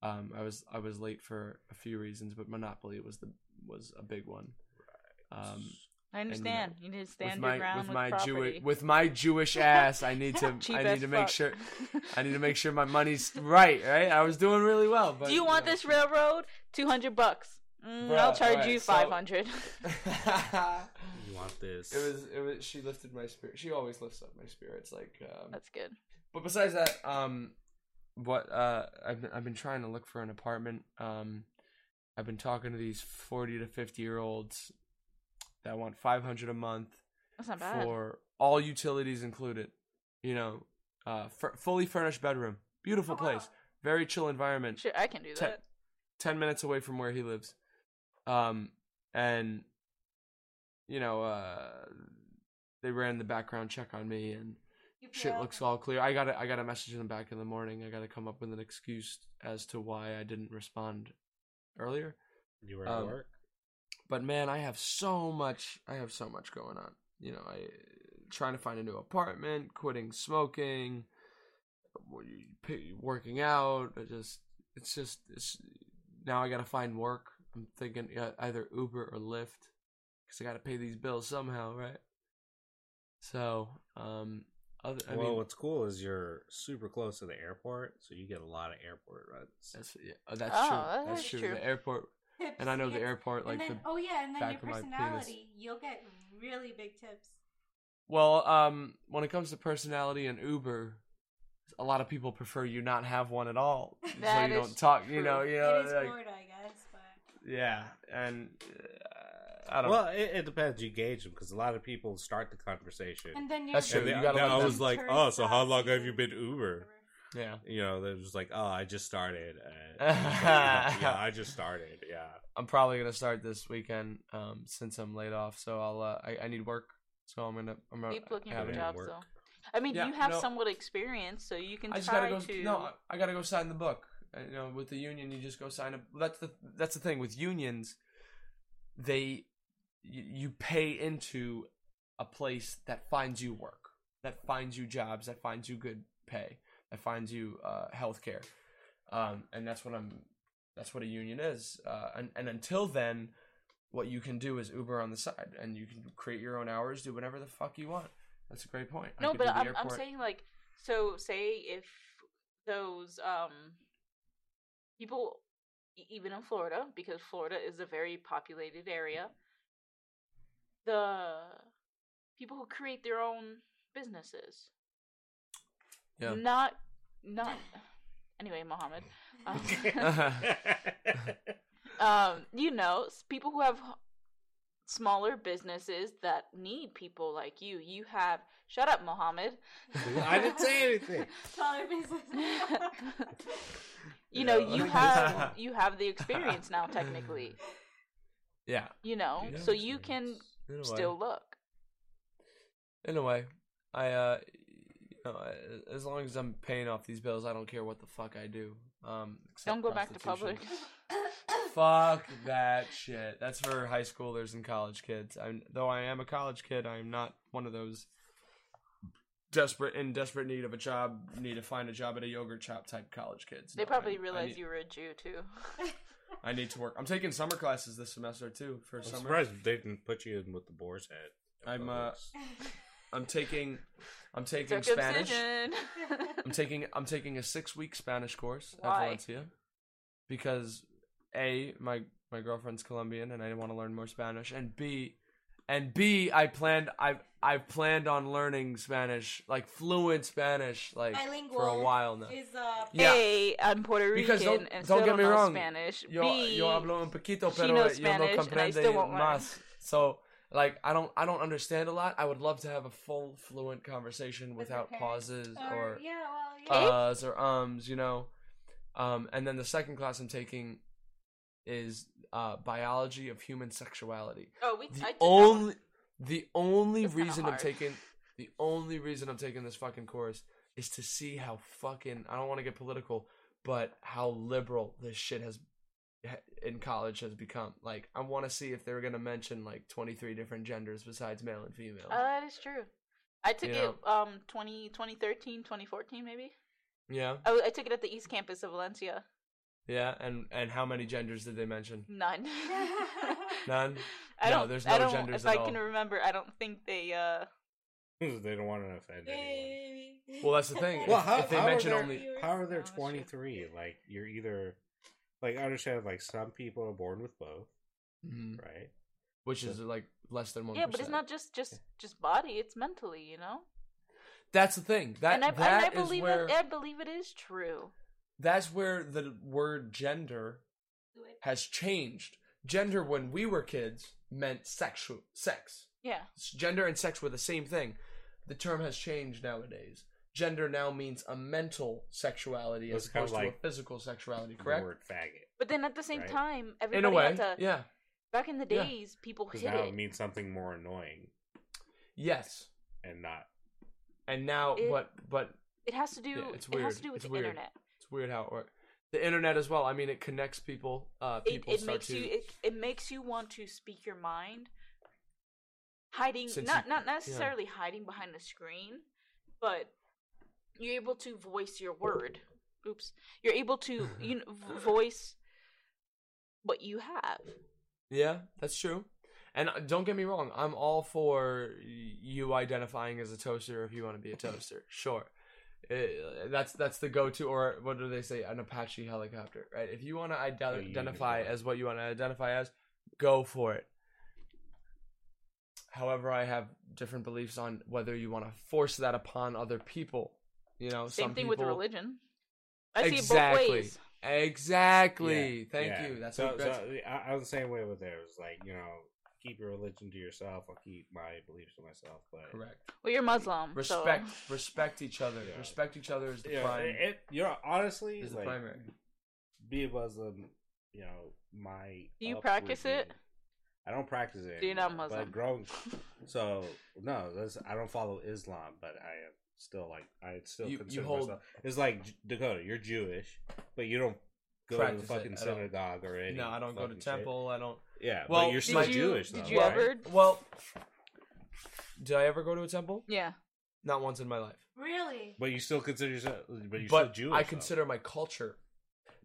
Um, I was I was late for a few reasons, but Monopoly was the was a big one. Um, I understand. you need to with stand my your ground with with, my. Jewish with my Jewish ass, I need to I need to make fuck. sure I need to make sure my money's right. Right, I was doing really well. But Do you want know. this railroad? Two hundred bucks. Mm, Bruh, I'll charge alright, you five hundred. You want this? it was it was she lifted my spirit. She always lifts up my spirits. Like, um, That's good. but besides that, um, what uh, I've been, I've been trying to look for an apartment. Um, I've been talking to these forty to fifty year olds that want five hundred a month That's not bad. for all utilities included. You know, uh, f- fully furnished bedroom, beautiful Oh, wow. place, very chill environment. Sure, I can do Te- that. 10 minutes away from where he lives. Um, and, you know, uh, they ran the background check on me and You shit looks all clear. I got a, I got a message in the back in the morning. I got to come up with an excuse as to why I didn't respond earlier. You were at um, work. But man, I have so much, I have so much going on. You know, I trying to find a new apartment, quitting smoking, working out. I just, it's just, it's now I got to find work. I'm thinking either Uber or Lyft because I got to pay these bills somehow, right? So, um, other, I well, mean, what's cool is you're super close to the airport, so you get a lot of airport runs. that's yeah, uh, that's Oh, true. that That's true. true. The airport, Tips, and I know the airport like then, the oh yeah, and then back your of my penis. personality, you'll get really big tips. Well, um, when it comes to personality and Uber, a lot of people prefer you not have one at all, so you is don't talk. You know, true. you know, it is like, Florida, I guess, but yeah, and uh, I don't. Well, it, it depends. You gauge them because a lot of people start the conversation. and then you're That's true. And You they- gotta they let them- always like, Tourist oh, so how long have you been Uber? yeah, You know, they're just like, oh, I just started. And yeah, I just started. Yeah. I'm probably gonna start this weekend, um, since I'm laid off. So I'll, uh, I, I need work, so I'm gonna, I'm gonna Keep looking for haven't- Yeah, jobs work. though. I mean, Yeah, you have no. somewhat experience, so you can I just try gotta go. to. No, I- I gotta go sign the book. Uh, You know, with the union, you just go sign a. That's the that's the thing with unions. They, you, you pay into a place that finds you work, that finds you jobs, that finds you good pay, that finds you uh, health care, um, and that's what I'm. That's what a union is. Uh, and and until then, what you can do is Uber on the side, and you can create your own hours, do whatever the fuck you want. That's a great point. No, but I'm, I'm saying like, so say if those um people, even in Florida, because Florida is a very populated area, the people who create their own businesses. Yeah. Not not anyway, Mohammed. Um, um, you know, people who have smaller businesses that need people like you. You have shut up, Mohammed. I didn't say anything. Taller business. you know, you have you have the experience now, technically. yeah. You know, Yeah, so you can In still look. In a way, I uh, you know, I- as long as I'm paying off these bills, I don't care what the fuck I do. Um, Don't go back to Publix. Fuck that shit. That's for high schoolers and college kids. I'm though I am a college kid, I am not one of those desperate in desperate need of a job, need to find a job at a yogurt shop type college kids. They No, probably I- I need- you were a Jew too. I need to work. I'm taking summer classes this semester too. For I'm summer, surprised they didn't put you in with the boar's head. I'm, uh, I'm taking I'm taking Spanish. I'm taking I'm taking a six week Spanish course Why? at Valencia because a my my girlfriend's Colombian and I want to learn more Spanish and b and b I planned I've I've planned on learning Spanish like fluent Spanish like Bilingual for a while now. is uh Yeah. A, I'm Puerto Rican Because don't- and don't still get don't me know wrong. Spanish. Yo B, yo hablo un poquito she pero knows yo no Spanish, and I comprende still won't learn. más. So like I don't I don't understand a lot. I would love to have a full fluent conversation With without pauses or, or yeah, well, yeah. uhs or ums, you know. Um, and then the second class I'm taking is uh, biology of human sexuality. oh, we. The I took that one. only the only reason I'm taking the only reason I'm taking this fucking course is to see how fucking I don't want to get political, but how liberal this shit has in college has become. Like I want to see if they're gonna mention like 23 different genders besides male and female. Oh, that is true. I took You it um 20, 2013, 2014 maybe. yeah, I, I took it at the East Campus of Valencia. Yeah, and and how many genders did they mention? None. None. I No, don't, there's I no don't, genders If at I can remember, I don't think they. uh they don't want to offend anyone. Well, that's the thing. Well, If- how, if they how mention are there, only- how are there Oh, 23? Like, you're either, like, I understand, like, some people are born with both, Mhm. right? which is like less than one. yeah, but it's not just just just body; it's mentally, you know. That's the thing. That and I, that and I is believe where it. I believe it is true. That's where the word gender has changed. Gender when we were kids meant sexual sex. Yeah. Gender and sex were the same thing. The term has changed nowadays. Gender now means a mental sexuality as It's kinda opposed to like a physical sexuality, The correct? word faggot. But then at the same Right. time, In everybody a way, had to. yeah. Back in the Yeah. days, people Because hid now it. it means something more annoying Yes. and not. And now, It- but but It has to do. Yeah, it's It has to do with It's the weird. internet. Weird how it works. The internet as well. I mean, it connects people. Uh, It, people it start makes to. you. It, it makes you want to speak your mind. Hiding, Since not you- not yeah. necessarily hiding behind the screen, but you're able to voice your word. Oops, you're able to you know, voice what you have. Yeah, that's true. And uh, don't get me wrong, I'm all for you identifying as a toaster if you want to be a toaster. Sure. Uh, that's that's the go-to or what do they say an apache helicopter right if you want to ide- identify as what you want to identify as go for it however i have different beliefs on whether you want to force that upon other people you know Same some thing people, with religion. I see it both Exactly. ways. exactly Yeah, thank yeah. you that's, so. that's so I, I was the same way with there. It was like you know, keep your religion to yourself. I'll keep my beliefs to myself. But correct Well, you're Muslim. respect So. respect each other Yeah. respect each other is the yeah, prime it, it- you know, honestly, is the like primary be a Muslim. You know, my. Do you practice it? I don't practice it. So you're not Muslim. But growing, so no, that's, I don't follow Islam, but I am still like I still You- you consider hold- myself. It's like Dakota, you're Jewish, but you don't go to the fucking synagogue or anything. no i don't go to temple i don't Yeah, Well, but you're did still you- Jewish. did though, you right? ever- well did i ever go to a temple Yeah. not once in my life Really? But you still consider yourself. But you're but still Jewish. i though. consider my culture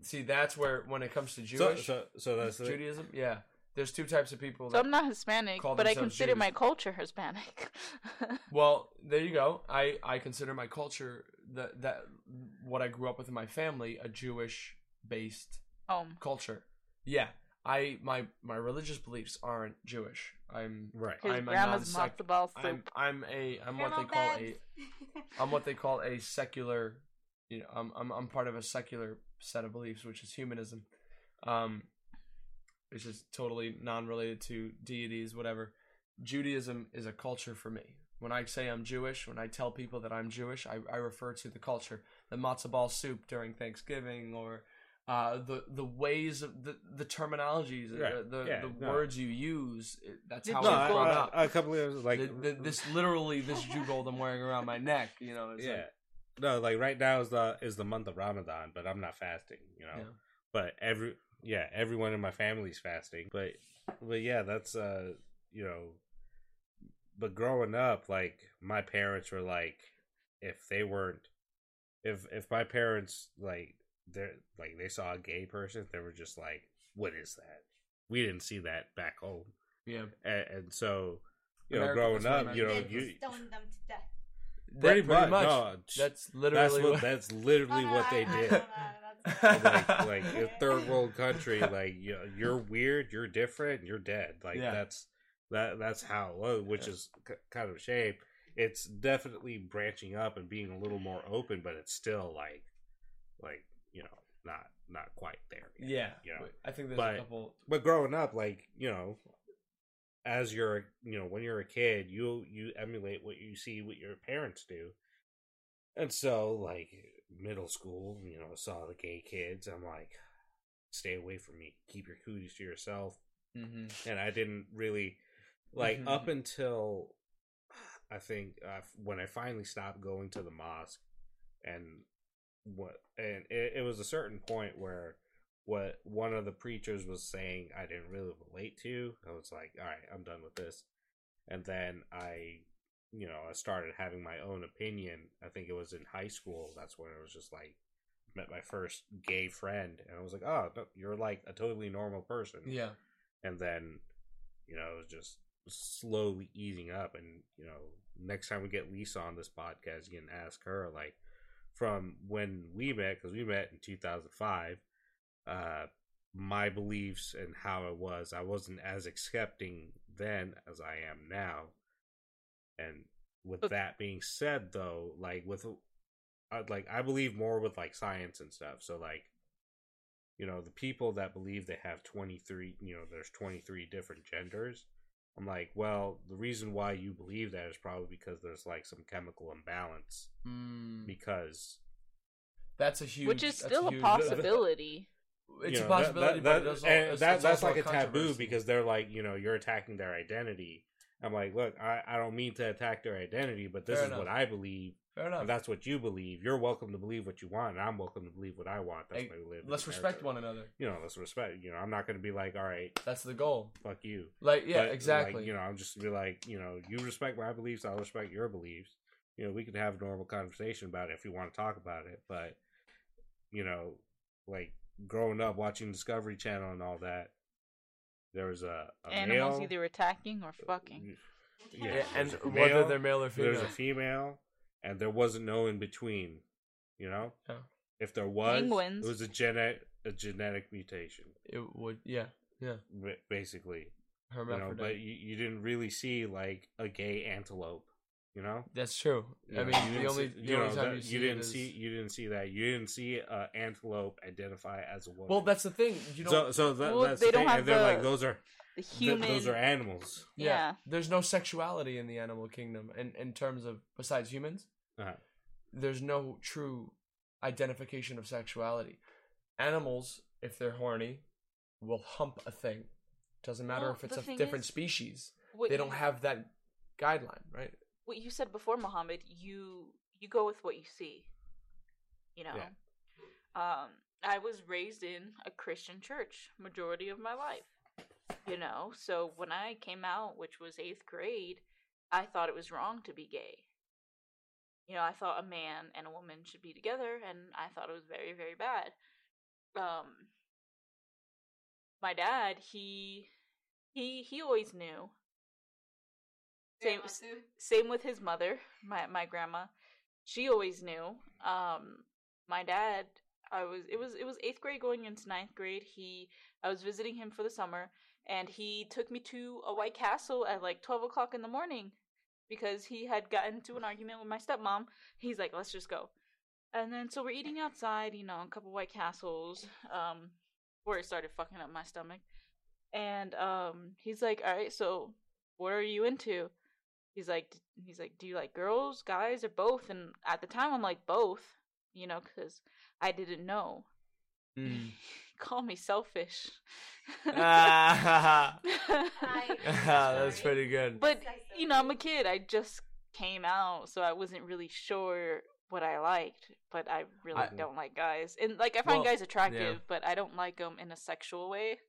see that's where when it comes to jewish so, so that's the, judaism yeah there's two types of people So that I'm not Hispanic, but I consider Jews. my culture Hispanic. Well, there you go. I I consider my culture that that what I grew up with in my family a Jewish based Home. culture. Yeah, I my my religious beliefs aren't Jewish. I'm Right. His I'm a grandma's non-sec- matzo ball soup. I'm I'm a I'm what they call a Babs. I'm what they call a secular. You know, I'm I'm I'm part of a secular set of beliefs, which is humanism, um, which is totally non-related to deities, whatever. Judaism is a culture for me. When I say I'm Jewish, when I tell people that I'm Jewish, I, I refer to the culture, the matzo ball soup during Thanksgiving, or uh, the the ways of the the terminologies, Right. the the, Yeah, the no. words you use. That's how no, I've I, go- grown I- up. a couple of years like The- the- this literally this jugold I'm wearing around my neck, you know. It's yeah. like, no, like right now is the is the month of Ramadan, but I'm not fasting, you know. Yeah. But every yeah, everyone in my family's fasting. But but yeah, that's uh you know but growing up, like my parents were like if they weren't if if my parents like they're like they saw a gay person, they were just like, What is that? We didn't see that back home. yeah, And, and so you know, growing up, you know, you stoned them to death. That- pretty, pretty much, much. no, That's that's literally what what. that's literally Oh, no, what they I did. don't like like a third world country like you you're weird you're different you're dead like Yeah. that's that that's how it which Yeah. is k- kind of a shame it's definitely branching up and being a little more open but it's still like like you know not not quite there yet, yeah, you know I think there's But- a couple. but growing up like you know as you're you know when you're a kid you you emulate what you see what your parents do and so like middle school you know saw the gay kids i'm like stay away from me keep your cooties to yourself hmm and i didn't really like Mhm. up until i think uh, when i finally stopped going to the mosque and what and it, it was a certain point where what one of the preachers was saying i didn't really relate to. I was like all right i'm done with this. And then i you know i started having my own opinion. I think it was in high school that's when it was just like met my first gay friend and i was like oh no, you're like a totally normal person. Yeah, and then you know it was just slowly easing up and you know next time we get lisa on this podcast you can ask her like from when we met because we met in 2005 uh my beliefs and how it was. I wasn't as accepting then as i am now. And with But- that being said though like with uh, like i believe more with like science and stuff. So like you know the people that believe they have 23 you know there's 23 different genders i'm like well the reason why you believe that is probably because there's like some chemical imbalance mm, because that's a huge. which is still a huge- possibility. It's you a know, that- possibility, that, but that, it does and it's- that- it's that's also like a taboo because they're like you know you're attacking their identity i'm like look i, I don't mean to attack their identity but this Fair is what i believe fair enough. and that's what you believe you're welcome to believe what you want and i'm welcome to believe what i want that's Hey, why we live Let's respect one another. you know let's respect you know i'm not going to be like all right That's the goal. fuck you Like, yeah, But, exactly. Like, you know, I'm just be like, you know, you respect my beliefs, I'll respect your beliefs. You know, we can have a normal conversation about it if you want to talk about it. But, you know, like growing up watching Discovery Channel and all that, there was a, a Animals male, either attacking or fucking. Yeah, Yeah, and there's whether male, they're male or female. there's a female, and there wasn't no in between. You know, Yeah. if there was, Penguins. it was a genetic a genetic mutation, It would, yeah, yeah. basically. You know, Hermaphrodite. but you, you didn't really see like a gay antelope. You know, That's true. You I mean, you the didn't only see- the you only know, time that- you see you didn't is- see you didn't see that you didn't see uh, antelope identify as a woman. Well, that's the thing. You so so that, Well, that's they the don't thing. have and they're like those are The th- those are animals. yeah, yeah. There's no sexuality in the animal kingdom, in in terms of besides humans. Uh-huh. There's no true identification of sexuality. Animals, if they're horny, will hump a thing. Doesn't matter Well, if it's a different is- species. What They don't have that guideline, right? What you said before, Mohammed. You you go with what you see. You know. Yeah. Um, I was raised in a Christian church majority of my life. You know, so when I came out, which was eighth grade, I thought it was wrong to be gay. You know, I thought a man and a woman should be together, and I thought it was very, very bad. Um, my dad, he, he, he always knew. Same, same with his mother, my my grandma. She always knew. Um, my dad, I was it was it was eighth grade going into ninth grade. He I was visiting him for the summer, and he took me to a White Castle at like twelve o'clock in the morning because he had gotten into an argument with my stepmom. He's like, let's just go. And then so we're eating outside, you know, a couple White Castles, um, where it started fucking up my stomach. And um, he's like, all right, so what are you into? He's like, he's like, do you like girls, guys, or both? And at the time, I'm like both, you know, because I didn't know. Mm. Call me selfish. Ah, That's pretty good. But you know, I'm a kid. I just came out, so I wasn't really sure what I liked. But I really I- don't like guys, and like I find Well, guys attractive, yeah. but I don't like them in a sexual way.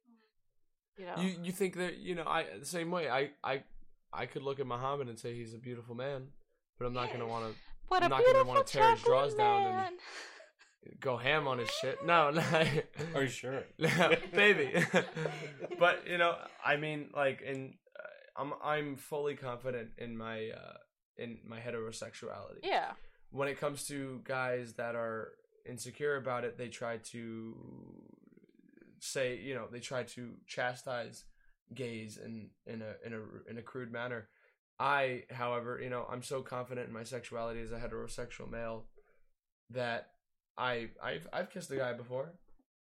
You know, You you think that you know I the same way I I I could look at Muhammad and say he's a beautiful man, but I'm not gonna want to what I'm a not gonna beautiful wanna tear his drawers chocolate down and- man. go ham on his shit. No, no, Are you sure? no baby. but you know, I mean, like, in uh, I'm I'm fully confident in my uh in my heterosexuality. yeah, when it comes to guys that are insecure about it, they try to say, you know, they try to chastise gays in in a in a in a crude manner. I, however, you know, I'm so confident in my sexuality as a heterosexual male that I I've I've kissed a guy before,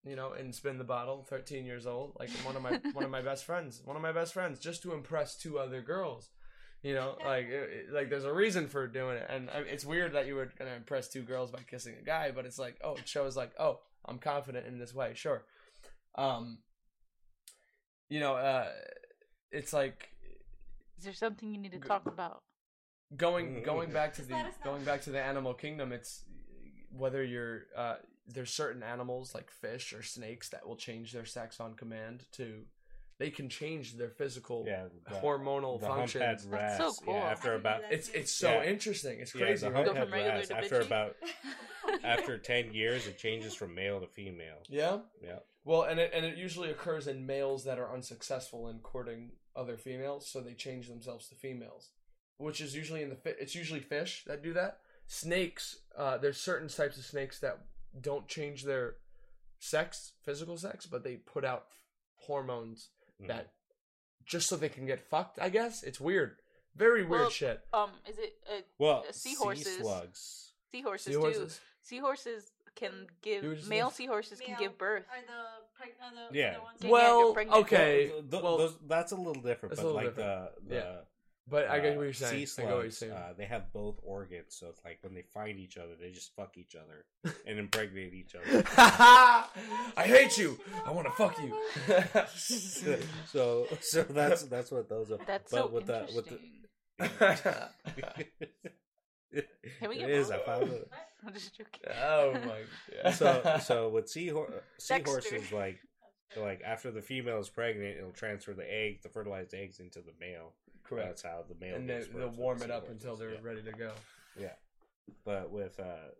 you know, and spin the bottle, 13 years old, like one of my one of my best friends, one of my best friends, just to impress two other girls. You know, like it- like there's a reason for doing it, and I, it's weird that you were gonna impress two girls by kissing a guy, but it's like, oh, it shows like, oh, I'm confident in this way, sure. Um, you know, uh, it's like is there something you need to G- talk about? going Mhm. going back to the let us know. going back to the animal kingdom it's whether you're uh there's certain animals like fish or snakes that will change their sex on command to they can change their physical Yeah, the- hormonal the functions humphead That's so cool. Yeah, after I can do about it's it's so Yeah. interesting it's yeah, crazy the right? Go from regular rats. to After about after ten years, it changes from male to female. yeah Yeah. Well and it and it usually occurs in males that are unsuccessful in courting other females so they change themselves to females which is usually in the fi- it's usually fish that do that snakes uh there's certain types of snakes that don't change their sex physical sex but they put out hormones Mhm. that just so they can get fucked i guess it's weird very weird Well, shit Um, is it uh, well, uh, sea seahorses. slugs. seahorses, seahorses too? Seahorses can give You were just male saying- seahorses can give birth. Are the preg- are the, Yeah. the ones well you're pregnant. okay Well, th- th- well those, that's a little different, That's a but little like the the Yeah. but i get uh, what you're saying Sea i you're slugs, saying uh, they have both organs, so it's like when they find each other, they just fuck each other and impregnate each other. I hate you. I want to fuck you. so, so that's that's what those are. That's but so with the with interesting. the, Can we it get is. more? I found it. I'm just joking. oh my god. So, so with seahor- Dexter. seahorses, like like after the female is pregnant, it'll transfer the egg, the fertilized eggs, into the male. correct. That's how the male. And they, will warm the it up seahorses, until they're yeah. ready to go. Yeah, but with uh,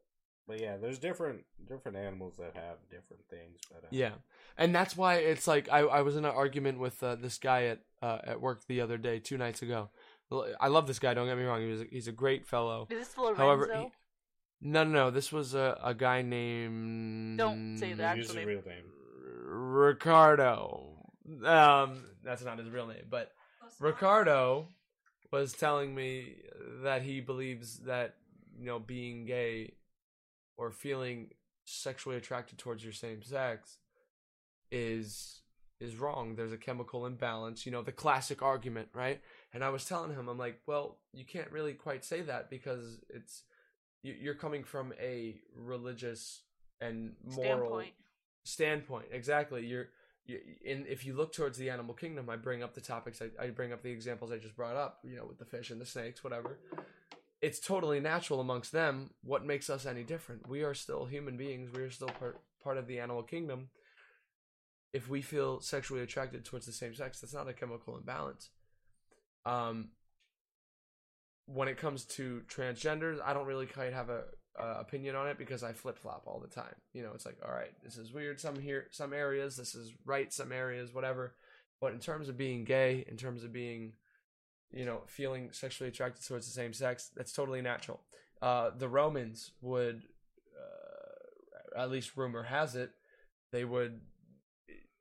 but yeah, there's different different animals that have different things. But uh, Yeah, and that's why it's like I, I was in an argument with uh, this guy at uh, at work the other day, two nights ago. I love this guy. Don't get me wrong. He was he's a great fellow. Is this Lorenzo? However, he- No, no, no. This was a, a guy named. Don't say that. use his Actually- real name. Ricardo. Um, that's not his real name, but Ricardo was telling me that he believes that you know being gay or feeling sexually attracted towards your same sex is is wrong. There's a chemical imbalance, you know, the classic argument, right? And I was telling him, I'm like, well, you can't really quite say that because it's you- you're coming from a religious and moral Standpoint. standpoint exactly. You're you, in if you look towards the animal kingdom i bring up the topics I, I bring up the examples i just brought up you know with the fish and the snakes whatever. It's totally natural amongst them. What makes us any different? We are still human beings. We are still part, part of the animal kingdom. If we feel sexually attracted towards the same sex that's not a chemical imbalance. Um when it comes to transgenders i don't really quite have a uh, opinion on it because I flip flop all the time. You know, it's like, all right, this is weird some here, some areas, this is right some areas, whatever. But in terms of being gay, in terms of being, you know, feeling sexually attracted towards the same sex, that's totally natural. Uh, the Romans would uh, at least rumor has it, they would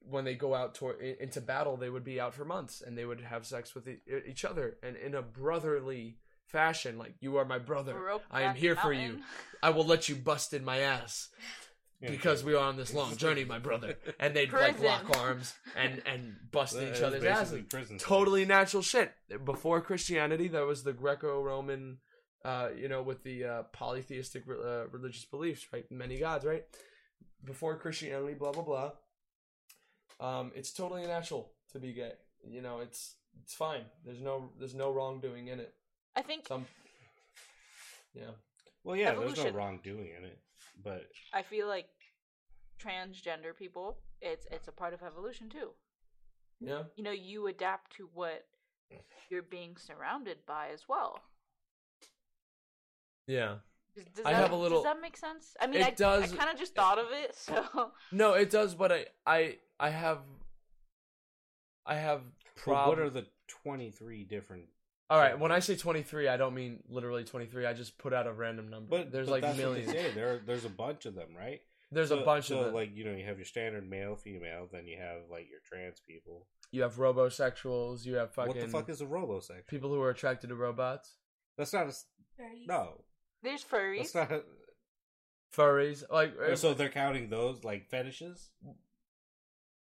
when they go out i- into battle, they would be out for months and they would have sex with each other and in a brotherly fashion, like you are my brother. Rope I am back here for you. I will let you bust in my ass because we are on this long journey, my brother. And they'd like lock arms and and bust Well, each other's basically asses. prison sex. Totally natural shit. Before Christianity, there was the Greco-Roman, uh, you know, with the uh, polytheistic uh, religious beliefs, right? Many gods, right? Before Christianity, blah blah blah. Um, it's totally natural to be gay. You know, it's it's fine. There's no there's no wrongdoing in it. I think Some, yeah. Well, yeah, there's Evolution. no wrongdoing in it, but I feel like transgender people, it's it's a part of evolution too. Yeah. You know, you adapt to what you're being surrounded by as well. Yeah. Does, does I that, have a little- Does that make sense? I mean, It I, does- I kind of just thought of it, so No, it does, but I I I have I have but what prob- are the 23 different All right, when I say 23, I don't mean literally 23. I just put out a random number. But there's but like that's millions. What they say. There, there's a bunch of them, right? There's So- a bunch so, of them. like you know, you have your standard male, female, then you have like your trans people. you have robosexuals, you have fucking what the fuck is a robosexual? people who are attracted to robots, That's not a s- no. there's furries. That's not. A, furries, like eh, so they're counting those like fetishes.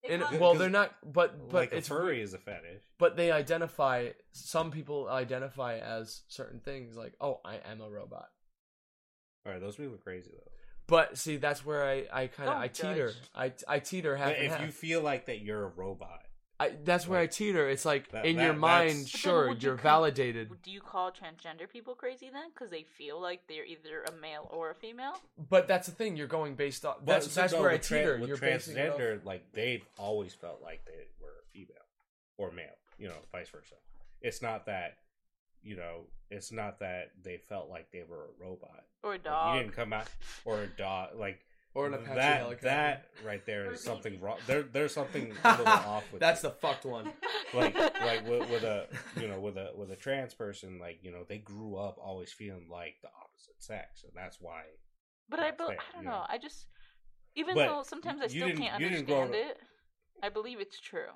They in, well, they're not but but like a it's furry is a fetish. but they identify some people identify as certain things like, "Oh, I am a robot." All right, those people are crazy though. But see, that's where I I kind of Don't I teeter. I I teeter half But and if half. you feel like that you're a robot, I, that's where I teeter. It's like that- in that- your that's- mind, But then sure, would you you're con- validated, Do you call transgender people crazy then? Because they feel like they're either a male or a female? but that's the thing. You're going based off. That's But, so that's no, where I with tra- teeter. With You're basing it off- transgender, like they've always felt like they were female or male. You know, vice versa. It's not that. You know, it's not that they felt like they were a robot. Or a Like, dog? you didn't come out or a dog. Like or an Apache that. helicopter. That right there is something wrong. There, there's something a little off with that's it. the fucked one. like like with, with a you know with a with a trans person like you know they grew up always feeling like the opposite sex and that's why But I, That's bel fair, I don't you know. know. I just, even But though sometimes I still can't you didn't grow understand it, I believe it's true.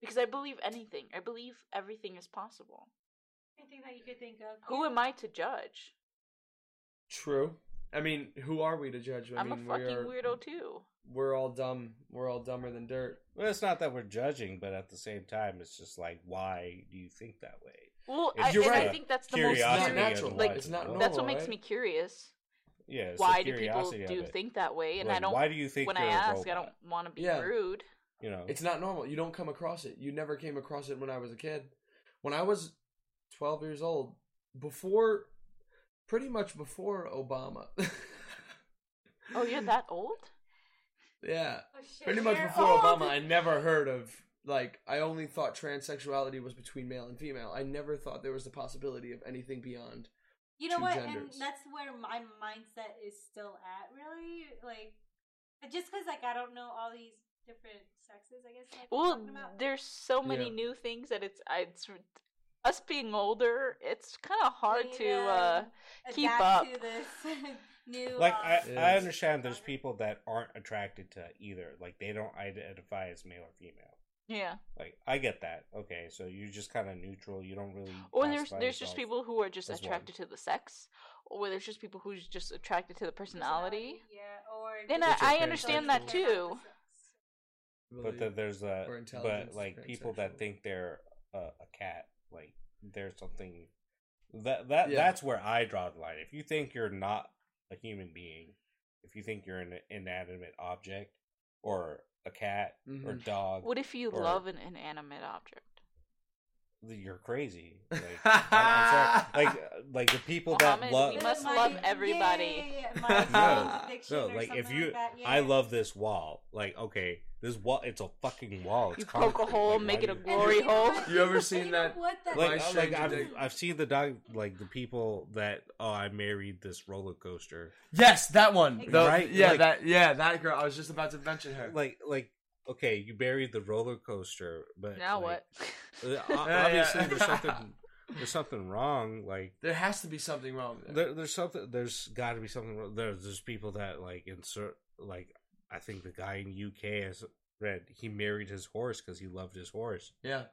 Because I believe anything. I believe everything is possible. Anything that you could think of. Who am I to judge? True. I mean, who are we to judge? I I'm mean, a fucking we are, weirdo too. We're all dumb. We're all dumber than dirt. well it's not that we're judging but at the same time it's just like why do you think that way Well, I, you're and right. I think that's the It's most Curiosity not natural. like it's not normal. that's what makes right? me curious. yeah it's Why the do people do think that way? And Like, I don't. why do you think when you're I a ask, I don't want to be Yeah. rude. you know It's not normal. You don't come across it. You never came across it when I was a kid. When I was 12 years old, before, pretty much before Obama. Oh, you're that old? yeah. Oh, shit, Pretty much you're before old. Obama, I never heard of, like, I only thought transsexuality was between male and female. I never thought there was the possibility of anything beyond. You know two what? genders. And that's where my mindset is still at. Really, like, just because like I don't know all these different sexes. I guess. Like, Well, about. there's so many Yeah. new things that it's it's us being older. It's kind of hard to uh keep up. to this new. like um, I, I understand there's people that aren't attracted to either like they don't identify as male or female yeah. like i get that okay so you're just kind of neutral you don't really Or there's there's just people who are just as one. attracted to the sex, or there's just people who's just attracted to the personality. Yeah, or And I- I understand that too. the but then there's a but like people that think they're a, a cat like there's something that that Yeah. that's where i draw the line if you think you're not a human being if you think you're an inanimate object or a cat or Mhm. dog What if you or- love an inanimate object? you're crazy like, I- I'm like like the people that love we must My- love everybody. yeah, yeah, my no, son's no, like if you, like that, yeah. I love this wall. Like, okay, this wall, it's a fucking wall. It's You poke a concrete. hole, Like, make it a glory you hole. You ever seen you know that- What the My Like, Stranger like I've, I've seen the dog, like the people that oh, I married this roller coaster. Yes, that one. Exactly. The- Right? Yeah, Like- that. Yeah, that girl. I was just about to mention her. Like, like okay, you buried the roller coaster, but Now like, what? uh, o- Obviously, yeah. there's something. there's something wrong. Like There has to be something wrong there. there, there's something. There's got to be something. wrong. There's there's people that like insert like I think the guy in UK has read he married his horse because he loved his horse. Yeah.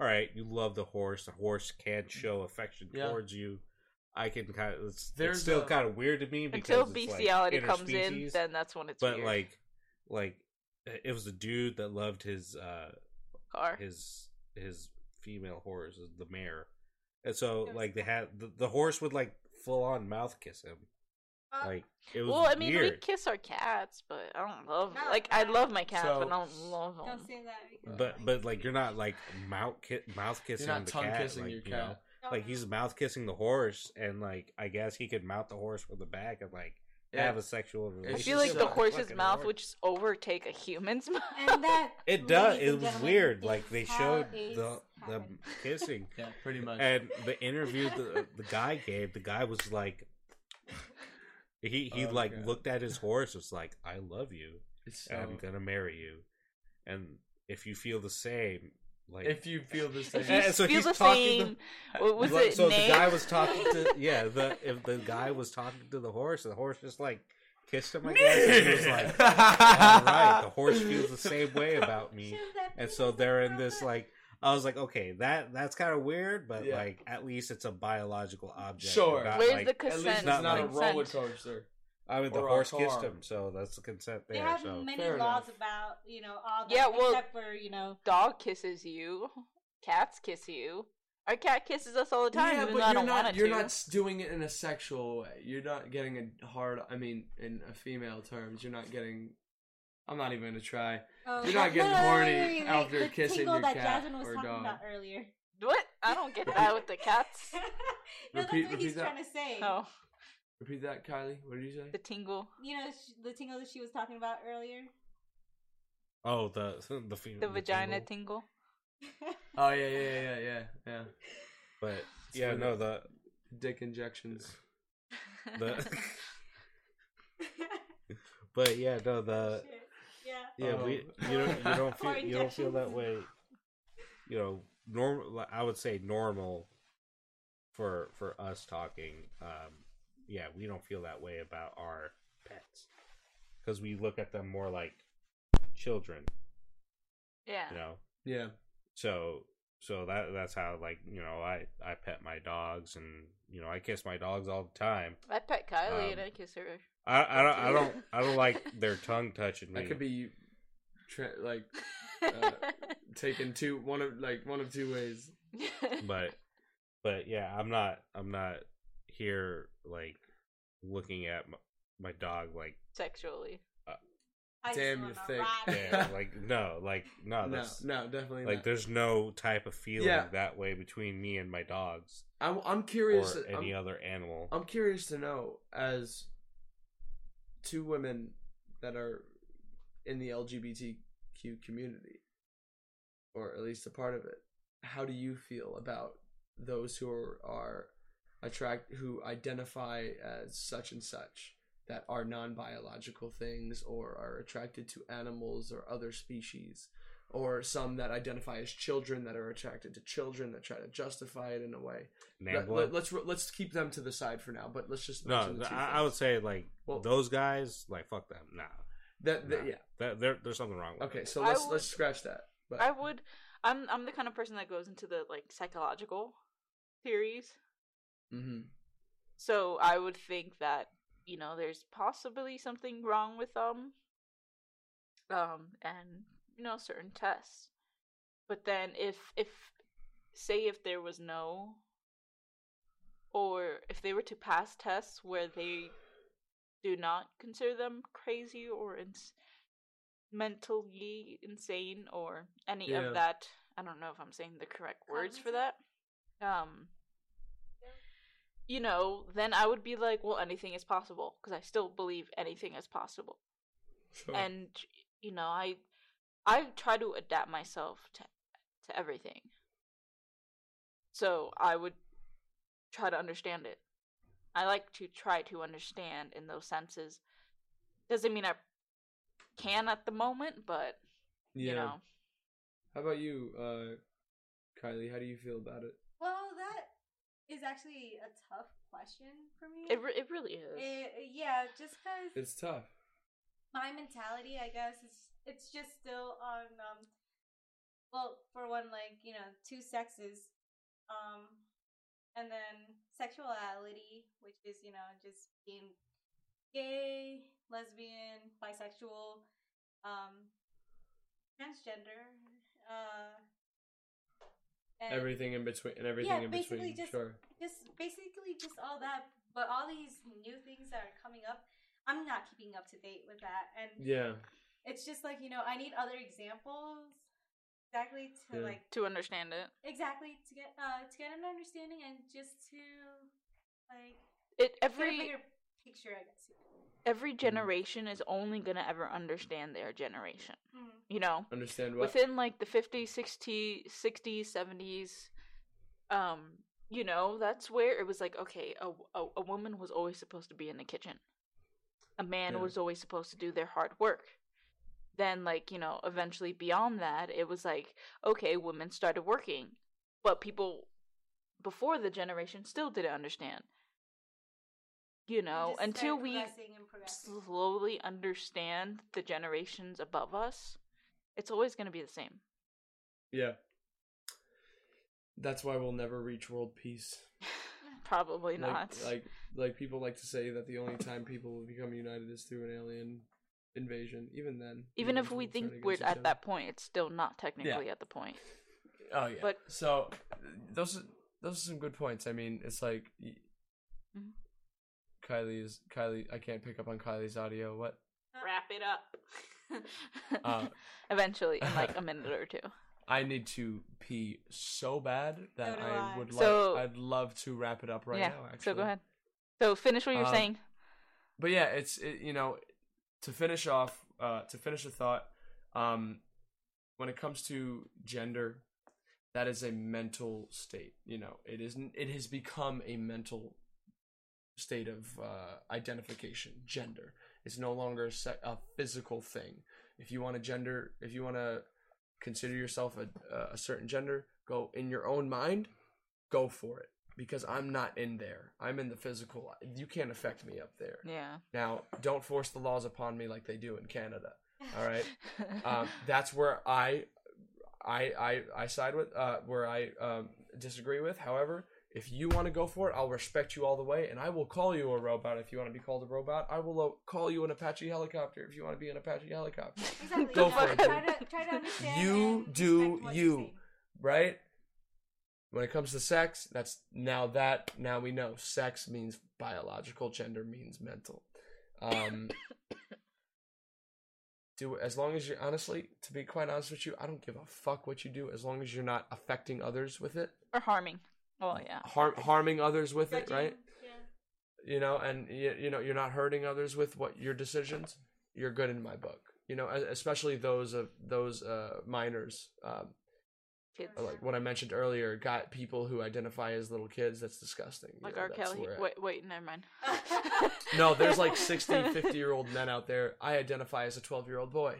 All right, you love the horse. The horse can't show affection Yeah. towards you. I can kind of. It's, There's it's still a- kind of weird to me because Until it's, like, bestiality comes in, then that's when it's but weird. like, like it was a dude that loved his uh car. his his female horse, the mare, and so like they had the, the horse would like full on mouth kiss him, Uh, like it was Well, I mean, we kiss our cats, but I don't love. No, like, I love my cats, So- but I don't love them. Don't say that. But but like you're not like mouth ki- mouth You're kissing not the tongue cat, kissing like, your you know? cat. No, like he's mouth kissing the horse, and like I guess he could mount the horse from the back and like Yeah. have a sexual relationship. I feel like the horse's mouth horse. would just overtake a human's mouth. And that It does. It was weird. Like they showed the the kissing, Yeah, pretty much. and the interview the the guy gave. The guy was like, he he Oh, like God. looked at his horse. Was like, I love you. It's so- I'm gonna marry you, and if you feel the same, like if you feel the same. if you And so feel he's the talking same, what was Like, it? so name? the guy was talking to yeah the if the guy was talking to the horse the horse just like kissed him I guess and he was like all right the horse feels the same way about me and so they're in this like I was like okay that that's kind of weird but Yeah. like at least it's a biological object Sure. not, Where's like- the At least consent? it's not not a roller coaster. I mean the horse kissed him so that's the consent there. They there have so many Fair laws enough. about you know all that, Yeah, well- except for you know. Dog kisses you. Cats kiss you. Our cat kisses us all the time, yeah, but you're don't not. You're to. not doing it in a sexual way. You're not getting a hard. I mean, in a female terms, you're not getting. I'm not even gonna try. Oh, You're not getting no, no, horny after the kissing your that cat Jasmine was or talking dog. about earlier. What? I don't get that with the cats. no, that's Repeat- what he's that. trying to say. No, Repeat that, Kylie. What did you say? the tingle, You know the tingle that she was talking about earlier. oh the the, fe- the vagina tingle. tingle. Oh yeah, yeah, yeah, yeah, yeah. yeah. but It's yeah no the- the Dick injections. the but yeah no the Shit. Yeah. Yeah, we Um, you don't you don't feel you don't feel that way. You know, normal. I would say normal for for us talking. Um, yeah, we don't feel that way about our pets because we look at them more like children. yeah. You know, Yeah. so so that that's how like you know I I pet my dogs and you know I kiss my dogs all the time. I pet Kylie Um, and I kiss her. I I don't I don't I don't like their tongue touching me. That could be, tra- like, uh, taken two one of like one of two ways. but but yeah i'm not i'm not here like looking at my, my dog like Sexually. I Damn, you're thick. ride yeah, like no like no No, that's no, definitely like not. there's no type of feeling Yeah. that way between me and my dogs I'm I'm or curious. any I'm, other animal I'm curious to know as two women that are in the LGBTQ community, or at least a part of it. How do you feel about those who are, are attract who identify as such and such that are non-biological things or are attracted to animals or other species? Or some that identify as children that are attracted to children that try to justify it in a way. Let, us let's keep them to the side for now, but let's just no I, I would say like Well- those guys like fuck them nah, that, that nah. yeah. That, there, there's something wrong with Okay, it. so let's would- let's scratch that. But I would. I'm. I'm the kind of person that goes into the like psychological theories. hmm So I would think that you know there's possibly something wrong with them, um, and you know certain tests. But then if if say if there was no, or if they were to pass tests where they do not consider them crazy or ins- mentally insane or any Yeah. of that, I don't know if I'm saying the correct words for that. Um, you know, then I would be like, well, anything is possible because I still believe anything is possible. sure. And you know, I I try to adapt myself to to everything. So I would try to understand it. I like to try to understand in those senses. Doesn't mean I can at the moment, but yeah. you know, How about you, uh, Kylie? How do you feel about it? Well, that is actually a tough question for me. It re- it really is. It- yeah, just because It's tough. my mentality, I guess, is it's just still on um well, for one, like, you know, two sexes. Um and then sexuality, which is, you know, just being gay, lesbian, bisexual, um transgender, uh and everything in between and everything Yeah, in basically between. just- Sure. just basically just all that but all these new things that are coming up i'm not keeping up to date with that and Yeah. it's just like you know i need other examples exactly to Yeah. like to understand it. exactly to get uh to get an understanding and just to like It get a every picture i guess every generation is only gonna ever understand their generation. Mhm. You know, Understand what? within like the 50s 60s 60s 70s um you know that's where it was like okay a, a, a woman was always supposed to be in the kitchen a man Yeah. was always supposed to do their hard work then like you know eventually beyond that it was like okay women started working but people before the generation still didn't understand you know Just until we progressing and progressing. slowly understand the generations above us it's always going to be the same yeah. That's why we'll never reach world peace. Probably like, not. Like like people like to say that the only time people will become united is through an alien invasion. Even then, Even if we think we're at other. that point, it's still not technically at the point. Oh yeah. But- so those are, those are some good points. I mean, it's like y- Mhm. Kylie is Kylie. I can't pick up on Kylie's audio. What? Wrap it up. Uh, Eventually, in like a minute or two. I need to pee so bad that So I I. would So- I'd love to wrap it up right yeah. now. Actually, so go ahead. So finish what you're Um, saying. but yeah, it's it, you know to finish off uh, to finish a thought. Um, when it comes to gender, that is a mental state. You know, it isn't. It has become a mental state of uh, identification. Gender. is no longer a, se- a physical thing. If you want to gender, if you want to consider yourself a, a certain gender, go in your own mind, go for it. Because I'm not in there. I'm in the physical. You can't affect me up there. Yeah. Now, don't force the laws upon me like they do in Canada. All right, um, that's where I, I, I, I side with. Uh, where I um, disagree with. However, if you want to go for it, I'll respect you all the way, and I will call you a robot if you want to be called a robot. I will uh, call you an Apache helicopter if you want to be an Apache helicopter. exactly Go you for it, try to try to understand You do you're you. saying. right? When it comes to sex, that's now that now we know sex means biological, gender means mental. Um, do as long as you're honestly, to be quite honest with you, I don't give a fuck what you do as long as you're not affecting others with it, or harming. Oh yeah. harm harming others with it, right? yeah. You know, and you, you know you're not hurting others with what your decisions. You're good in my book. You know, especially those of those uh, minors. Um, Kids. like what I mentioned earlier, got people who identify as little kids. That's disgusting. you Like know, R. Kelly. Wait, wait, never mind. No, there's like 60, 50 year old men out there. I identify as a 12 year old boy.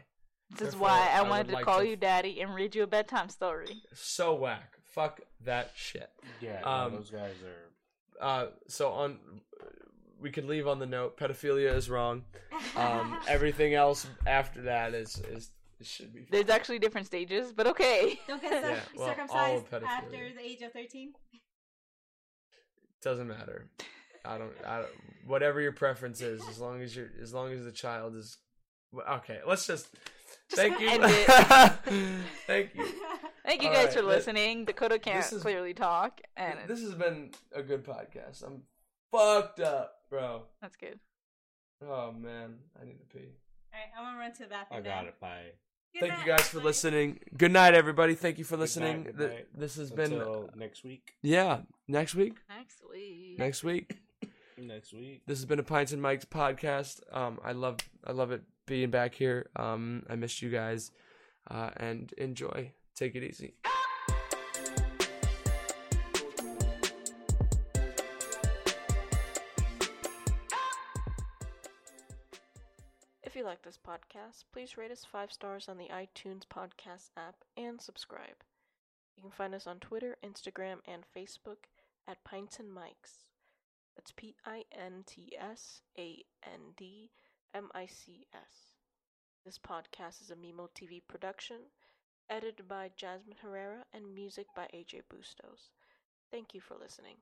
This is why I I wanted would to like call to- you daddy and read you a bedtime story. So whack. Fuck that shit. Yeah, Um, those guys are. Uh, so on, we could leave on the note. Pedophilia is wrong. Um, everything else after that is is it should be. There's actually different stages, but okay. Don't get Yeah, cir- well, circumcised after the age of 13. doesn't matter. I don't. I don't. Whatever your preference is, as long as you're, as long as the child is. Okay, let's just. Just thank you. end it. thank you. Thank you All guys right, for that- listening. Dakota can't is- clearly talk, and this has been a good podcast. I'm fucked up, bro. that's good. Oh man, I need to pee. Alright, I'm gonna run to the bathroom. I got now. it. Bye. Good Thank night, you guys for listening. Good night, everybody. Thank you for Good listening. night, good night. This has been next week. yeah. Next week. Next week. Next week. Next week. This has been a Pints and Mics podcast. Um, I love I love it being back here. Um, I missed you guys, uh, and enjoy. Take it easy. Podcast, please rate us five stars on the iTunes podcast app and subscribe. You can find us on Twitter, Instagram, and Facebook at Pints and Mics. That's P I N T S A N D M I C S. This podcast is a Mimo TV production, edited by Jasmine Herrera, and music by AJ Bustos. Thank you for listening.